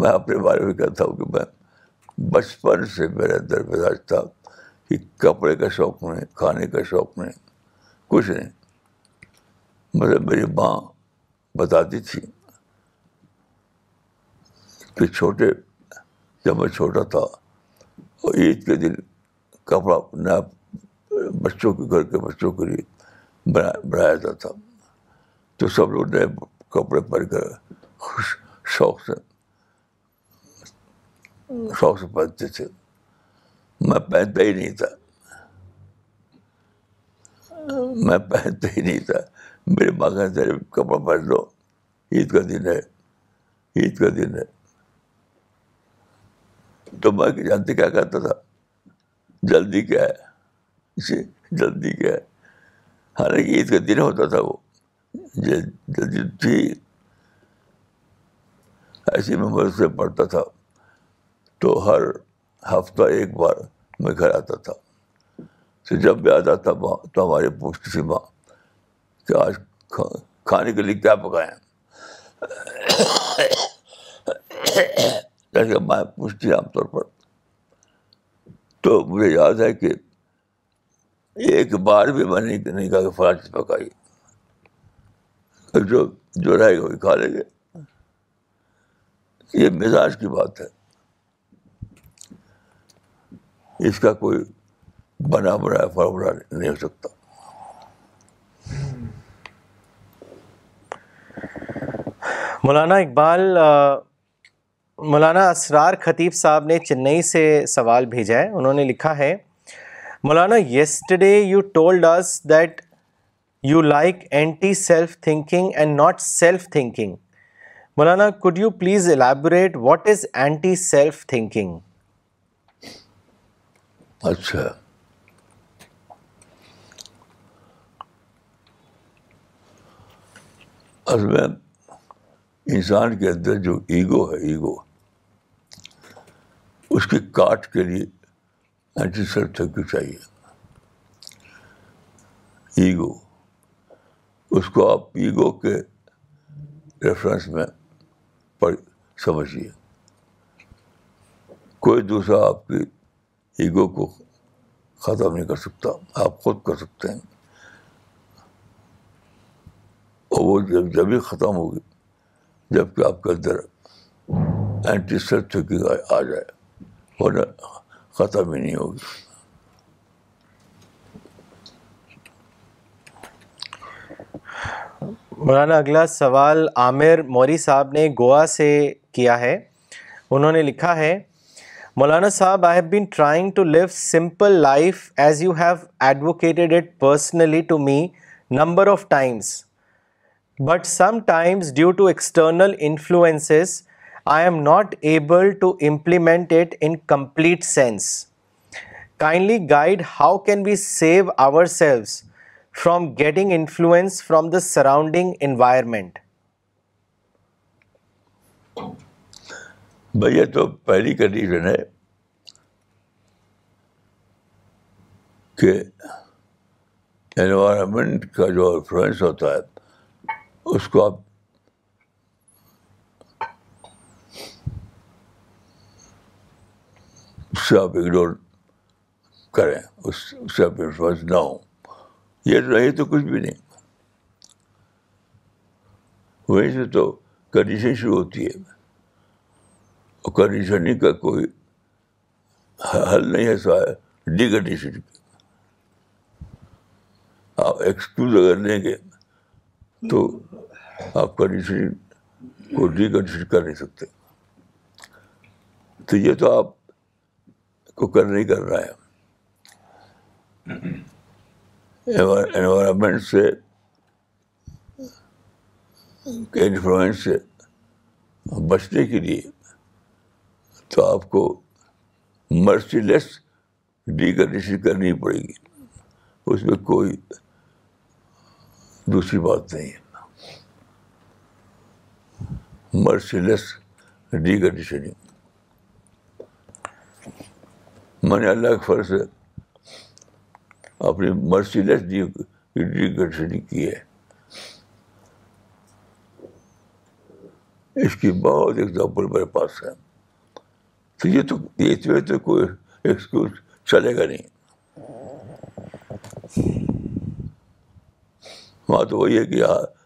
میں اپنے بارے میں کہتا ہوں کہ میں بچپن سے میرے اندر مزاج تھا کہ کپڑے کا شوق نہیں کھانے کا شوق نہیں کچھ نہیں مطلب میری ماں بتاتی تھی کہ چھوٹے جب میں چھوٹا تھا اور عید کے دن کپڑا نیا بچوں کے گھر کے بچوں کے لیے بنا بنایا جاتا تھا تو سب لوگ نئے کپڑے پہن کر خوش شوق سے شوق سے پہنتے تھے میں پہنتا ہی نہیں تھا میں پہنتا ہی نہیں تھا میرے ماں سے کپڑا پہن لو عید کا دن ہے عید کا دن ہے تو میں جانتے کیا کہتا تھا جلدی کیا ہے جی جلدی کیا ہے حالانکہ عید کا دن ہوتا تھا وہ جی، جلدی ایسے ایسی میں سے پڑھتا تھا تو ہر ہفتہ ایک بار میں گھر آتا تھا تو جب بھی آتا تھا ماں تو ہمارے پوچھتی تھی ماں کہ آج کھانے کے لیے کیا جیسے میں پوچھتی عام طور پر تو مجھے یاد ہے کہ ایک بار بھی میں نے نہیں کہا فلاں چیز پکائی جو جو رہے گا وہی کھا لیں گے یہ مزاج کی بات ہے اس کا کوئی بنا بنا فارمرا نہیں ہو سکتا مولانا اقبال مولانا اسرار خطیف صاحب نے چنئی سے سوال بھیجا ہے انہوں نے لکھا ہے مولانا yesterday you told us that you like anti self thinking and not self thinking Maulana could you please elaborate what is anti self thinking اچھا میں انسان کے اندر جو ایگو ہے ایگو اس کی کاٹ کے لیے اینٹی چاہیے ایگو اس کو آپ ایگو کے ریفرنس میں پڑھ سمجھیے کوئی دوسرا آپ کی ایگو کو ختم نہیں کر سکتا آپ خود کر سکتے ہیں اور وہ جب جبھی ختم ہوگی جبکہ آپ کے اندر درٹی تھنکنگ آ جائے ختم ہی نہیں ہوگی مولانا اگلا سوال عامر موری صاحب نے گوا سے کیا ہے انہوں نے لکھا ہے مولانا صاحب I have been trying to live simple life as you have advocated it personally to me number of times but some times due to external influences I am not able to implement it in complete sense kindly guide how can we save our selves from getting influence from the surrounding environment بھیا تو پہلی condition ہے کہ environment کا جو influence ہوتا ہے اس کو آپ اس سے آپ اگنور کریں اس سے آپ نہ ہوں یہ رہے تو کچھ بھی نہیں وہیں سے تو کنڈیشن شروع ہوتی ہے اور کنڈیشن کا کوئی حل نہیں ہے سوائے ڈی ڈکنڈیشن آپ ایکسکیوز اگر لیں گے تو آپ کنڈیشن کو ڈیکنڈیشن جی کر نہیں سکتے تو یہ تو آپ کو کر نہیں کر رہا ہے انوائرمنٹ سے انفلوئنس سے بچنے کے لیے تو آپ کو مرسی لیس ڈیکنڈیشن کرنی پڑے گی اس میں کوئی دوسری بات نہیں ہے مرسیلس کنڈیشننگ میں نے اللہ کے فرض اپنی مرسیلس کنڈیشننگ کی ہے اس کی بہت اگزامپل میرے پاس ہے تو یہ تو یہ تو کوئی ایکسکیوز چلے گا نہیں تو وہی ہے کہ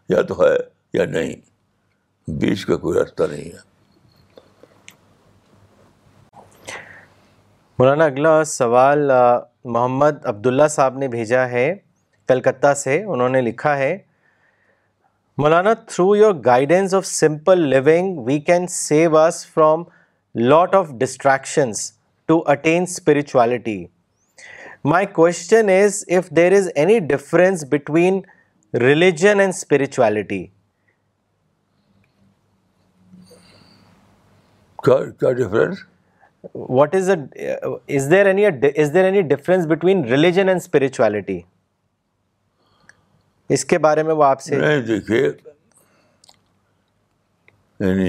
یا تو ہے یا نہیں بیچ کا کوئی راستہ نہیں ہے مولانا اگلا سوال محمد عبداللہ صاحب نے بھیجا ہے کلکتہ سے انہوں نے لکھا ہے مولانا through your guidance of simple living we can save us from lot of distractions to attain spirituality my question is is if there any difference between religion and spirituality کیا what is is there any is there any difference between religion and spirituality اس کے بارے میں وہ آپ سے دیکھیے یعنی،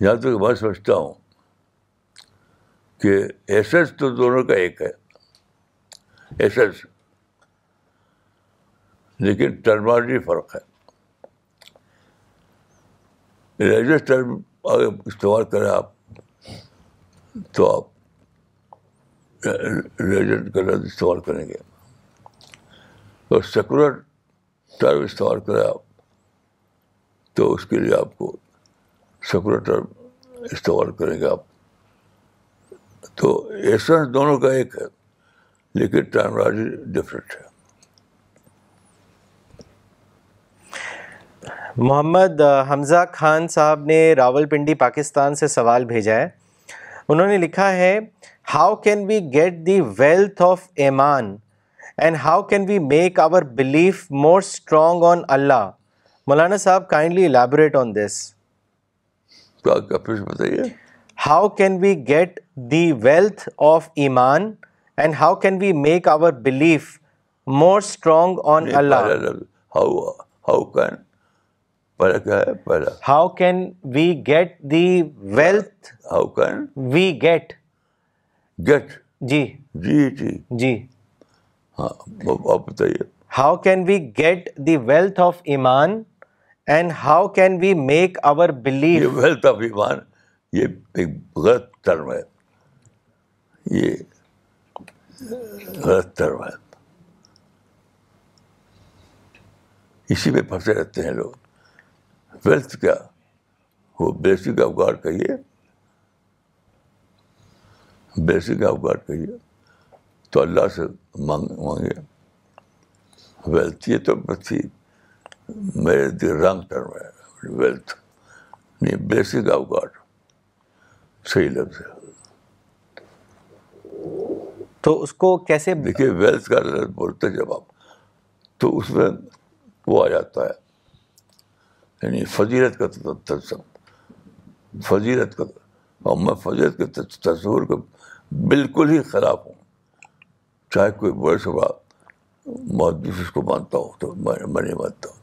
یہاں تک میں سمجھتا ہوں کہ ایسس تو دونوں کا ایک ہے ایسس لیکن ٹرمالوجی فرق ہے ریلیجس ٹرم اگر استعمال کریں آپ تو آپ ریلیجن کا لفظ استعمال کریں گے اور سیکولر ٹرم استعمال کریں آپ تو اس کے لیے آپ کو سیکولر ٹرم استعمال کریں گے آپ تو ایسنس دونوں کا ایک ہے لیکن ٹرمالوجی ڈفرینٹ ہے محمد حمزہ خان صاحب نے راول پنڈی پاکستان سے سوال بھیجا ہے انہوں نے لکھا ہے how can we get the wealth of ایمان and how can we make our belief more strong on Allah مولانا صاحب کائنڈلی الیبوریٹ آن دس بتائیے how can we get the wealth of ایمان and how can we make our belief more strong on Allah how can we get the wealth how can we get get جی جی جی جی ہاں آپ بتائیے how can we get the wealth of ایمان and how can we make our believe wealth of ایمان یہ ایک غلط ٹرم ہے یہ غلط ٹرم ہے اسی میں پھنسے رہتے ہیں لوگ ویلتھ کیا وہ بیسک آف افغان کہیے بیسک آف افغان کہیے تو اللہ سے مانگ مانگے ویلتھ یہ تو میرے دل ٹرم ہے ویلتھ نہیں بیسک آف گاڈ صحیح لفظ ہے تو اس کو کیسے دیکھیے ویلتھ کا لفظ بولتے جب آپ تو اس میں وہ آ جاتا ہے یعنی فضیلت کا تصور فضیلت کا اور میں فضیلت کے تصور کو بالکل ہی خراب ہوں چاہے کوئی بڑے سے بات اس کو مانتا ہو تو میں نہیں مانتا ہوں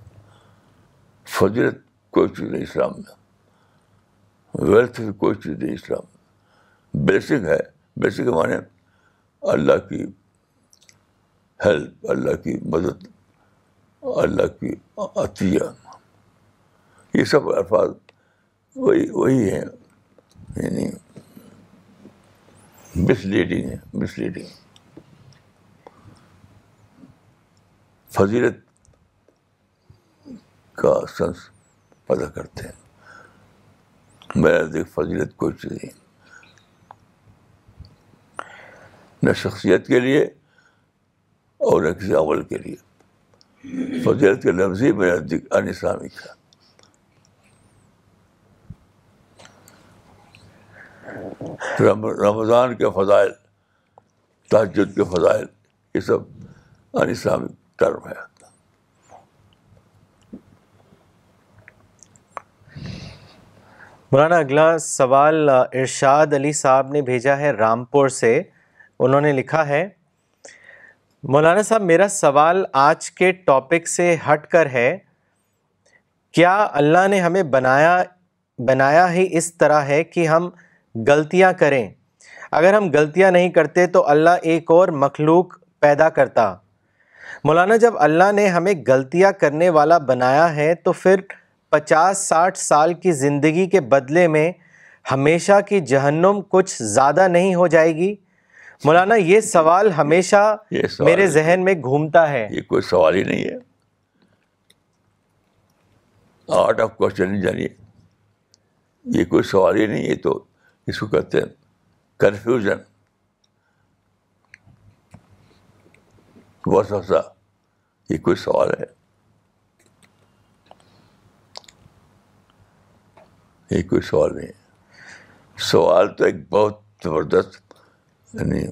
فضیلت کوئی چیز نہیں اسلام میں ویلتھ کوئی چیز نہیں اسلام میں بیسک ہے بیسک معنی اللہ کی ہیلپ اللہ کی مدد اللہ کی عطیہ یہ سب الفاظ وہی وہی ہیں یعنی مس لیڈنگ ہے مس لیڈنگ فضیلت کا سنس پیدا کرتے ہیں بے دیکھ فضیلت چیز نہیں نہ شخصیت کے لیے اور نہ کسی عمل کے لیے فضیلت کے لفظ ہی دیکھ انسامک ہے رمضان کے فضائل کے فضائل یہ سب ٹرم ہے مولانا اگلا سوال ارشاد علی صاحب نے بھیجا ہے رامپور سے انہوں نے لکھا ہے مولانا صاحب میرا سوال آج کے ٹاپک سے ہٹ کر ہے کیا اللہ نے ہمیں بنایا بنایا ہی اس طرح ہے کہ ہم غلطیاں کریں اگر ہم غلطیاں نہیں کرتے تو اللہ ایک اور مخلوق پیدا کرتا مولانا جب اللہ نے ہمیں غلطیاں کرنے والا بنایا ہے تو پھر پچاس ساٹھ سال کی زندگی کے بدلے میں ہمیشہ کی جہنم کچھ زیادہ نہیں ہو جائے گی مولانا یہ سوال ہمیشہ میرے ذہن میں گھومتا ہے یہ کوئی سوال ہی نہیں ہے آرٹ آف کوشچن یہ کوئی سوال ہی نہیں ہے تو اس کو کہتے ہیں کنفیوژن بس یہ کوئی سوال ہے یہ کوئی سوال نہیں سوال تو ایک بہت زبردست یعنی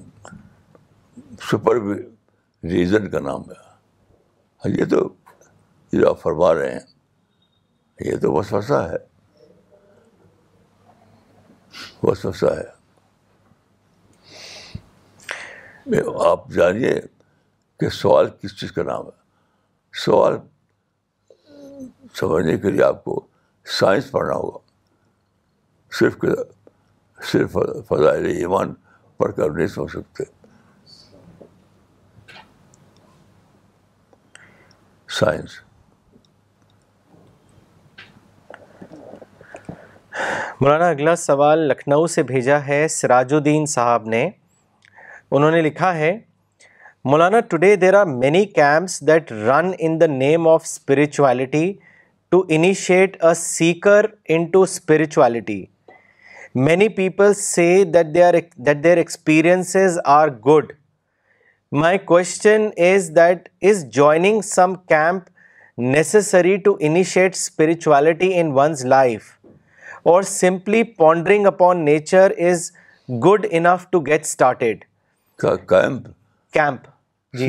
سپر ریزن کا نام ہے یہ تو یہ جو آپ فرما رہے ہیں یہ تو بس ہے وسوسہ ہے آپ جانیے کہ سوال کس چیز کا نام ہے سوال سمجھنے کے لیے آپ کو سائنس پڑھنا ہوگا صرف صرف فضائل ایمان پڑھ کر نہیں سمجھ سکتے سائنس مولانا اگلا سوال لکھنؤ سے بھیجا ہے سراج الدین صاحب نے انہوں نے لکھا ہے مولانا today there are many camps that run in the name of spirituality to initiate a seeker into spirituality many people say that they are that their experiences are good my question is that is joining some camp necessary to initiate spirituality in one's life or simply pondering upon nature is good enough to get started camp camp جی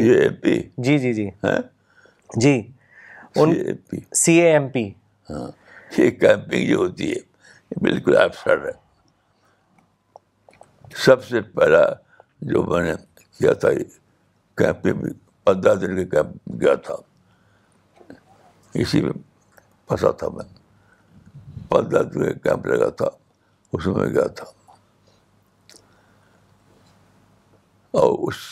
جی جی جی جی C A M P ہاں یہ camping جو ہوتی ہے بالکل افسر ہے سب سے پہلا جو میں نے کیا تھا کیمپنگ پندرہ دن کے کیمپ گیا تھا اسی میں پھنسا تھا میں میں کیمپ لگا تھا اس میں گیا تھا اور اس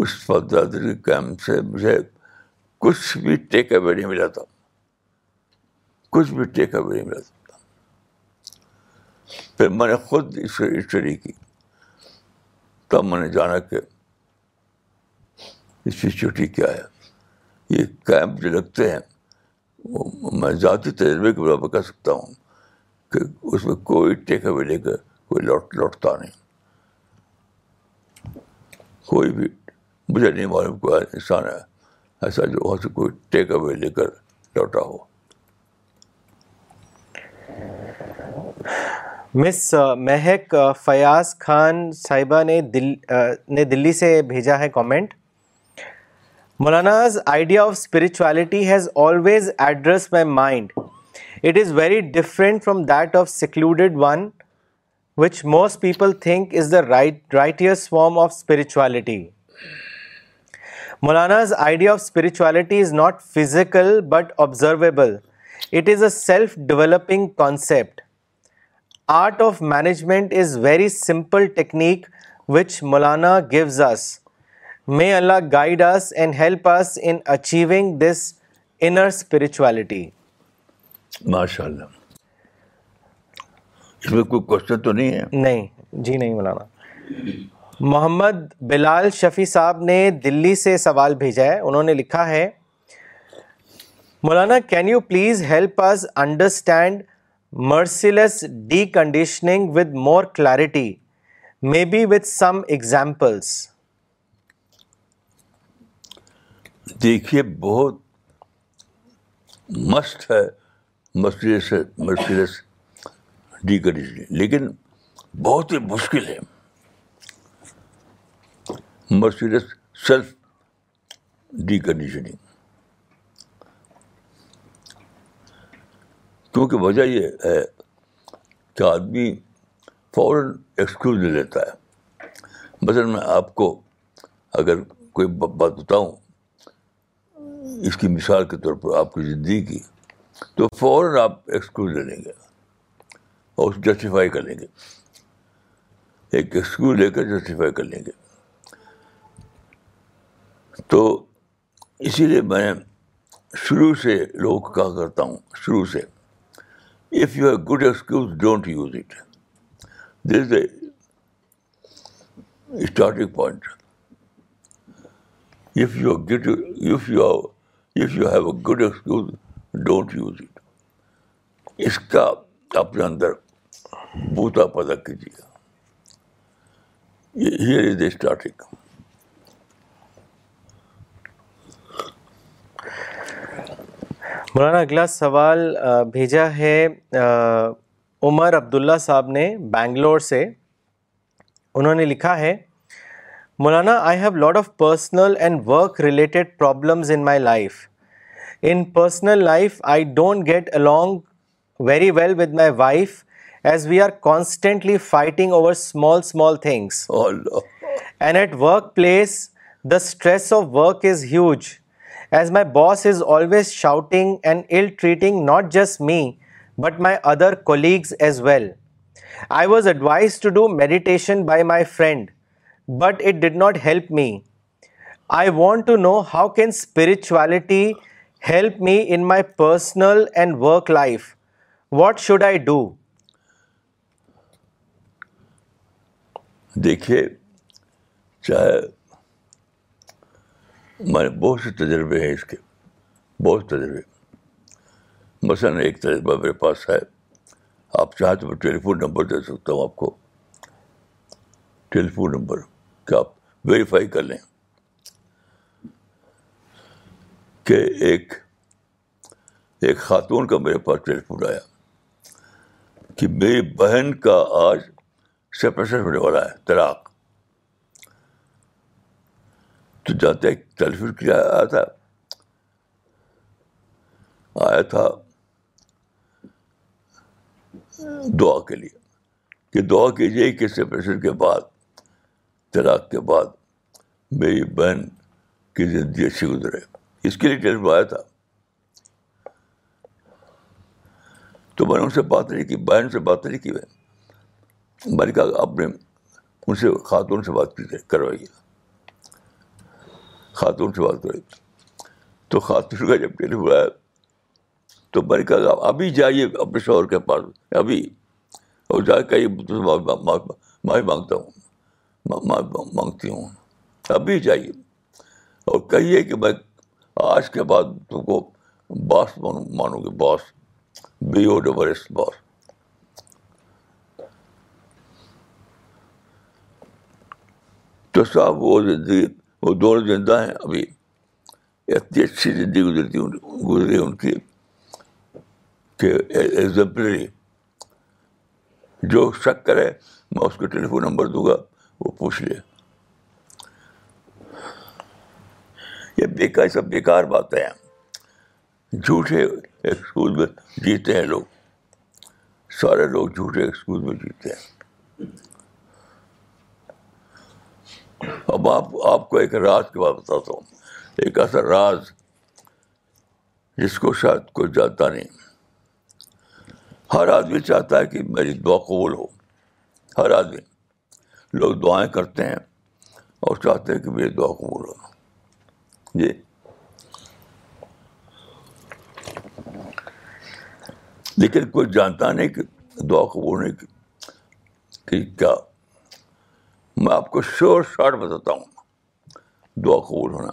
اس سے کیمپ سے مجھے کچھ بھی ٹیک اوے نہیں ملا تھا کچھ بھی ٹیک اوے نہیں ملا تھا پھر میں نے خود اسٹڈی کی تب میں نے جانا کہ اس کی چھٹی کیا ہے یہ کیمپ جو لگتے ہیں میں ذاتی تجربے کے برابر کہہ سکتا ہوں کہ اس میں کوئی ٹیک اوے لے کر کوئی لوٹ لوٹتا نہیں کوئی بھی مجھے نہیں معلوم کوئی انسان ہے ایسا جو وہاں سے کوئی ٹیک اوے لے کر لوٹا ہو مس مہک فیاض خان صاحبہ نے دل نے دلی سے بھیجا ہے comment Maulana's idea of spirituality has always addressed my mind. It is very different from that of secluded one, which most people think is the righteous form of spirituality. Maulana's idea of spirituality is not physical but observable. It is a self-developing concept. Art of management is very simple technique which Maulana gives us. May Allah guide us and help us in achieving this انچویلٹی ماشاء اللہ اس میں کوئی question تو نہیں ہے نہیں جی نہیں مولانا محمد بلال شفیع صاحب نے دلی سے سوال بھیجا ہے انہوں نے لکھا ہے مولانا can you please help us understand ourselves deconditioning with more clarity maybe with some examples دیکھیے بہت مست ہے مرسی ڈی ڈیکنڈیشننگ لیکن بہت ہی مشکل ہے مرسیڈ سیلف ڈی کنڈیشننگ جی۔ کیونکہ وجہ یہ ہے کہ آدمی فوراً ایکسکیوز لے لیتا ہے مثلاً میں آپ کو اگر کوئی بات بتاؤں اس کی مثال کے طور پر آپ کی زندگی کی تو فوراً آپ ایکسکیوز لے لیں گے اور اس جسٹیفائی کر لیں گے ایک ایکسکیوز لے کر جسٹیفائی کر لیں گے تو اسی لیے میں شروع سے لوگوں کو کہا کرتا ہوں شروع سے if you have good excuse don't use it this a starting point if you get if ہے you have a good excuse don't use it اس کا اپنے اندر بوتا پیدا کیجیے گا مولانا اگلا سوال بھیجا ہے عمر عبداللہ صاحب نے بنگلور سے انہوں نے لکھا ہے Maulana, I have a lot of personal and work related problems in my life. In personal life, I don't get along very well with my wife as we are constantly fighting over small things. Oh no. And at workplace, the stress of work is huge as my boss is always shouting and ill-treating not just me but my other colleagues as well. I was advised to do meditation by my friend but it did not help me I want to know how can spirituality help me in my personal and work life what should I do دیکھیے چاہے میں بہت سے تجربے ہیں اس کے بہت تجربے مثلاً ایک تجربہ میرے پاس ہے آپ چاہیں تو میں ٹیلی فون نمبر دے سکتا ہوں آپ کو ٹیلی فون نمبر کہ آپ ویریفائی کر لیں کہ ایک ایک خاتون کا میرے پاس فون آیا کہ میری بہن کا آج سپریشن ہونے والا ہے تو کیا آیا تھا آیا تھا دعا کے لیے کہ دعا کیجیے کہ سپریشن کے بعد طلاق کے بعد میری بہن کی زندگی اچھی گزرے اس کے لیے ٹیلر آیا تھا تو میں نے ان سے بات نہیں کی بہن سے بات نہیں کی میں نے کہا آپ نے ان سے خاتون سے بات کی کروائی خاتون سے بات کروائی تو خاتون کا جب ٹیلر ہوا تو میں نے کہا ابھی جائیے اپنے شوہر کے پاس ابھی اور جا کے معافی مانگتا ہوں مانگتی ہوں ابھی جائیے اور کہیے کہ بھائی آج کے بعد تم کو باس مانوں گی boss B O double S boss تو صاحب وہ زندگی وہ دونوں زندہ ہیں ابھی اتنی اچھی زندگی گزرتی گزری ان کی کہ ایگزمپلری جو شک کرے میں اس کو ٹیلی فون نمبر دوں گا پوچھ لے یہ بیکار سب بیکار باتیں ہیں جھوٹے اسکول میں جیتے ہیں لوگ سارے لوگ جھوٹے اسکول میں جیتے ہیں اب آپ آپ کو ایک راز کے بعد بتاتا ہوں ایک ایسا راز جس کو شاید کوئی جانتا نہیں ہر آدمی چاہتا ہے کہ میری دعا قبول ہو ہر آدمی لوگ دعائیں کرتے ہیں اور چاہتے ہیں کہ میری دعا قبول ہو جی لیکن کوئی جانتا نہیں کہ دعا قبول ہونے کی کہ کیا میں آپ کو شور شارٹ بتاتا ہوں دعا قبول ہونا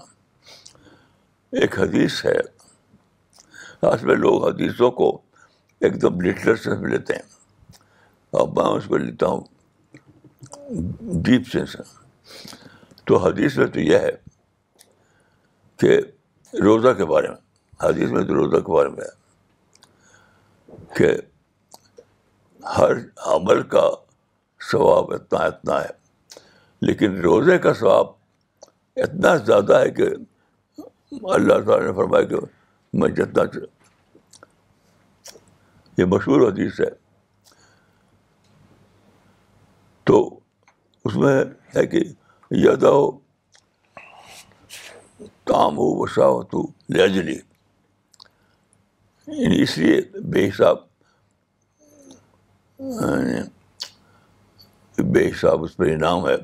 ایک حدیث ہے آج میں لوگ حدیثوں کو ایک دم سے لیتے ہیں اب میں اس پہ لیتا ہوں ڈیپ سینس ہے تو حدیث میں تو یہ ہے کہ روزہ کے بارے میں حدیث میں تو روزہ کے بارے میں ہے کہ ہر عمل کا ثواب اتنا اتنا ہے لیکن روزے کا ثواب اتنا زیادہ ہے کہ اللہ تعالیٰ نے فرمایا کہ میں جتنا یہ مشہور حدیث ہے تو اس میں ہے کہ یاد ہو تام ہو وسا ہو تو لہجلی یعنی اس لیے بے حساب یعنی بے حساب اس پر انعام ہے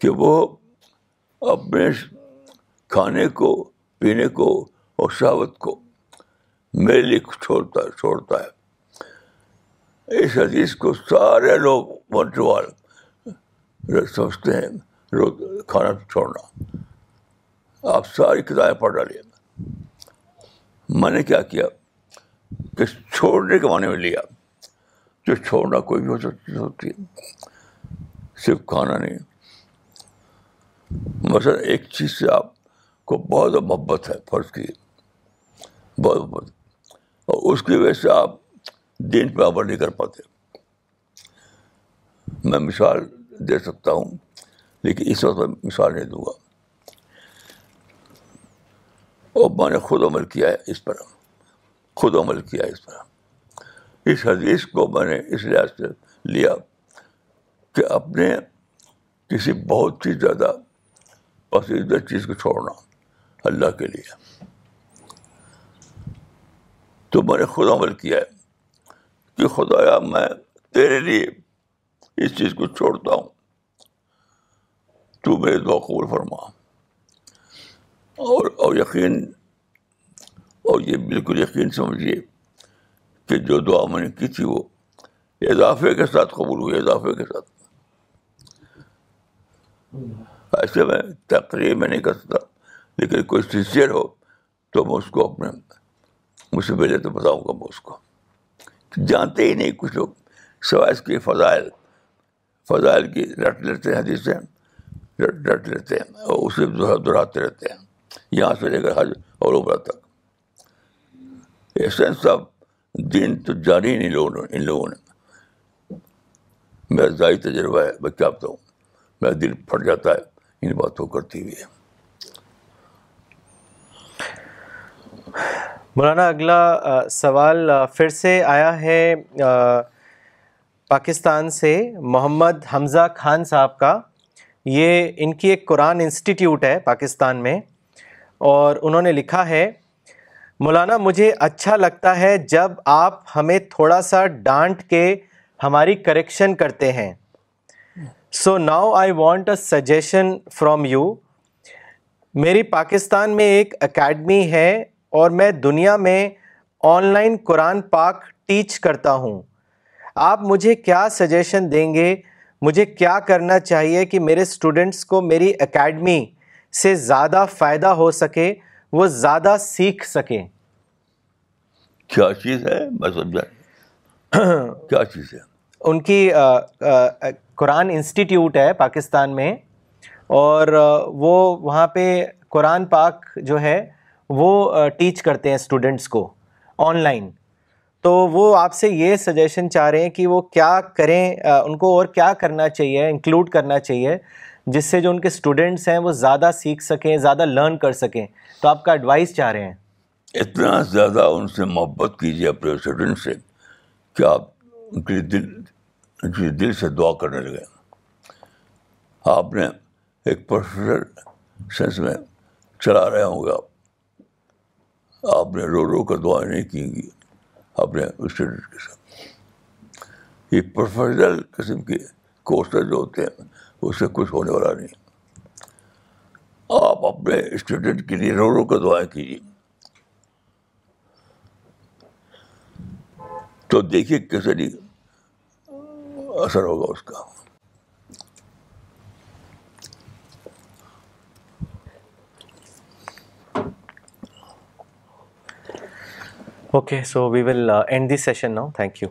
کہ وہ اپنے کھانے کو پینے کو اور شہوت کو میرے لیے چھوڑتا چھوڑتا ہے اس حدیث کو سارے لوگ منٹوال سمجھتے ہیں روز کھانا چھوڑنا آپ ساری کتابیں پڑھ ڈالیے میں نے کیا کیا کہ چھوڑنے کے معنی میں لیا جو چھوڑنا کوئی بھی ہو سکتی ہوتی صرف کھانا نہیں مثلاً ایک چیز سے آپ کو بہت محبت ہے فرض کی بہت محبت اور اس کی وجہ سے آپ دین پہ عمل نہیں کر پاتے میں مثال دے سکتا ہوں لیکن اس وقت میں مثال نہیں دوں گا اور میں نے خود عمل کیا ہے اس پر خود عمل کیا ہے اس پر اس حدیث کو میں نے اس لحاظ سے لیا کہ اپنے کسی بہت ہی زیادہ پسندیدہ چیز کو چھوڑنا اللہ کے لیے تو میں نے خود عمل کیا ہے کہ خدایا میں تیرے لیے اس چیز کو چھوڑتا ہوں تو میرے دعا قبول فرما اور اور یقین اور یہ بالکل یقین سمجھیے کہ جو دعا میں نے کی تھی وہ اضافے کے ساتھ قبول ہوئی اضافے کے ساتھ ایسے میں تقریب میں نہیں کر سکتا لیکن کوئی سنسیئر ہو تو میں اس کو اپنے مجھ سے پہلے تو بتاؤں گا میں اس کو جانتے ہی نہیں کچھ لوگ سوائے اس کے فضائل فضائل کی رٹ لیتے ہیں رٹ لیتے ہیں اور اسے دہراتے رہتے ہیں یہاں سے لے کر حج اور اوبرا تک ایسے جاری نہیں لوگوں نے ان لوگوں نے میرا ضائع تجربہ ہے کیا بتاؤں میرا دل پھٹ جاتا ہے ان باتوں کرتی ہوئی ہے مولانا اگلا سوال پھر سے آیا ہے پاکستان سے محمد حمزہ خان صاحب کا یہ ان کی ایک قرآن انسٹیٹیوٹ ہے پاکستان میں اور انہوں نے لکھا ہے مولانا مجھے اچھا لگتا ہے جب آپ ہمیں تھوڑا سا ڈانٹ کے ہماری کریکشن کرتے ہیں so now I want a suggestion from you میری پاکستان میں ایک اکیڈمی ہے اور میں دنیا میں آن لائن قرآن پاک ٹیچ کرتا ہوں آپ مجھے کیا سجیشن دیں گے مجھے کیا کرنا چاہیے کہ میرے اسٹوڈنٹس کو میری اکیڈمی سے زیادہ فائدہ ہو سکے وہ زیادہ سیکھ سکیں کیا چیز ہے میں (clears throat) کیا چیز ہے ان کی قرآن انسٹیٹیوٹ ہے پاکستان میں اور وہ وہاں پہ قرآن پاک جو ہے وہ ٹیچ کرتے ہیں اسٹوڈنٹس کو آن لائن تو وہ آپ سے یہ سجیشن چاہ رہے ہیں کہ وہ کیا کریں ان کو اور کیا کرنا چاہیے انکلوڈ کرنا چاہیے جس سے جو ان کے اسٹوڈنٹس ہیں وہ زیادہ سیکھ سکیں زیادہ لرن کر سکیں تو آپ کا ایڈوائس چاہ رہے ہیں اتنا زیادہ ان سے محبت کیجیے اپنے اسٹوڈنٹ سے کہ آپ ان کے دل ان کے دل سے دعا کرنے لگے آپ نے ایک پروفیسر سینس میں چلا رہے ہوں گے آپ آپ نے رو رو کر دعائیں نہیں کی گی اپنے اسٹوڈنٹ کے ساتھ یہ پروفیشنل قسم کے کورسز جو ہوتے ہیں اس سے کچھ ہونے والا نہیں آپ اپنے اسٹوڈنٹ کے لیے رو رو کر دعائیں کیجیے تو دیکھیے کیسے نہیں اثر ہوگا اس کا Okay, so we will uh, end this session now. Thank you.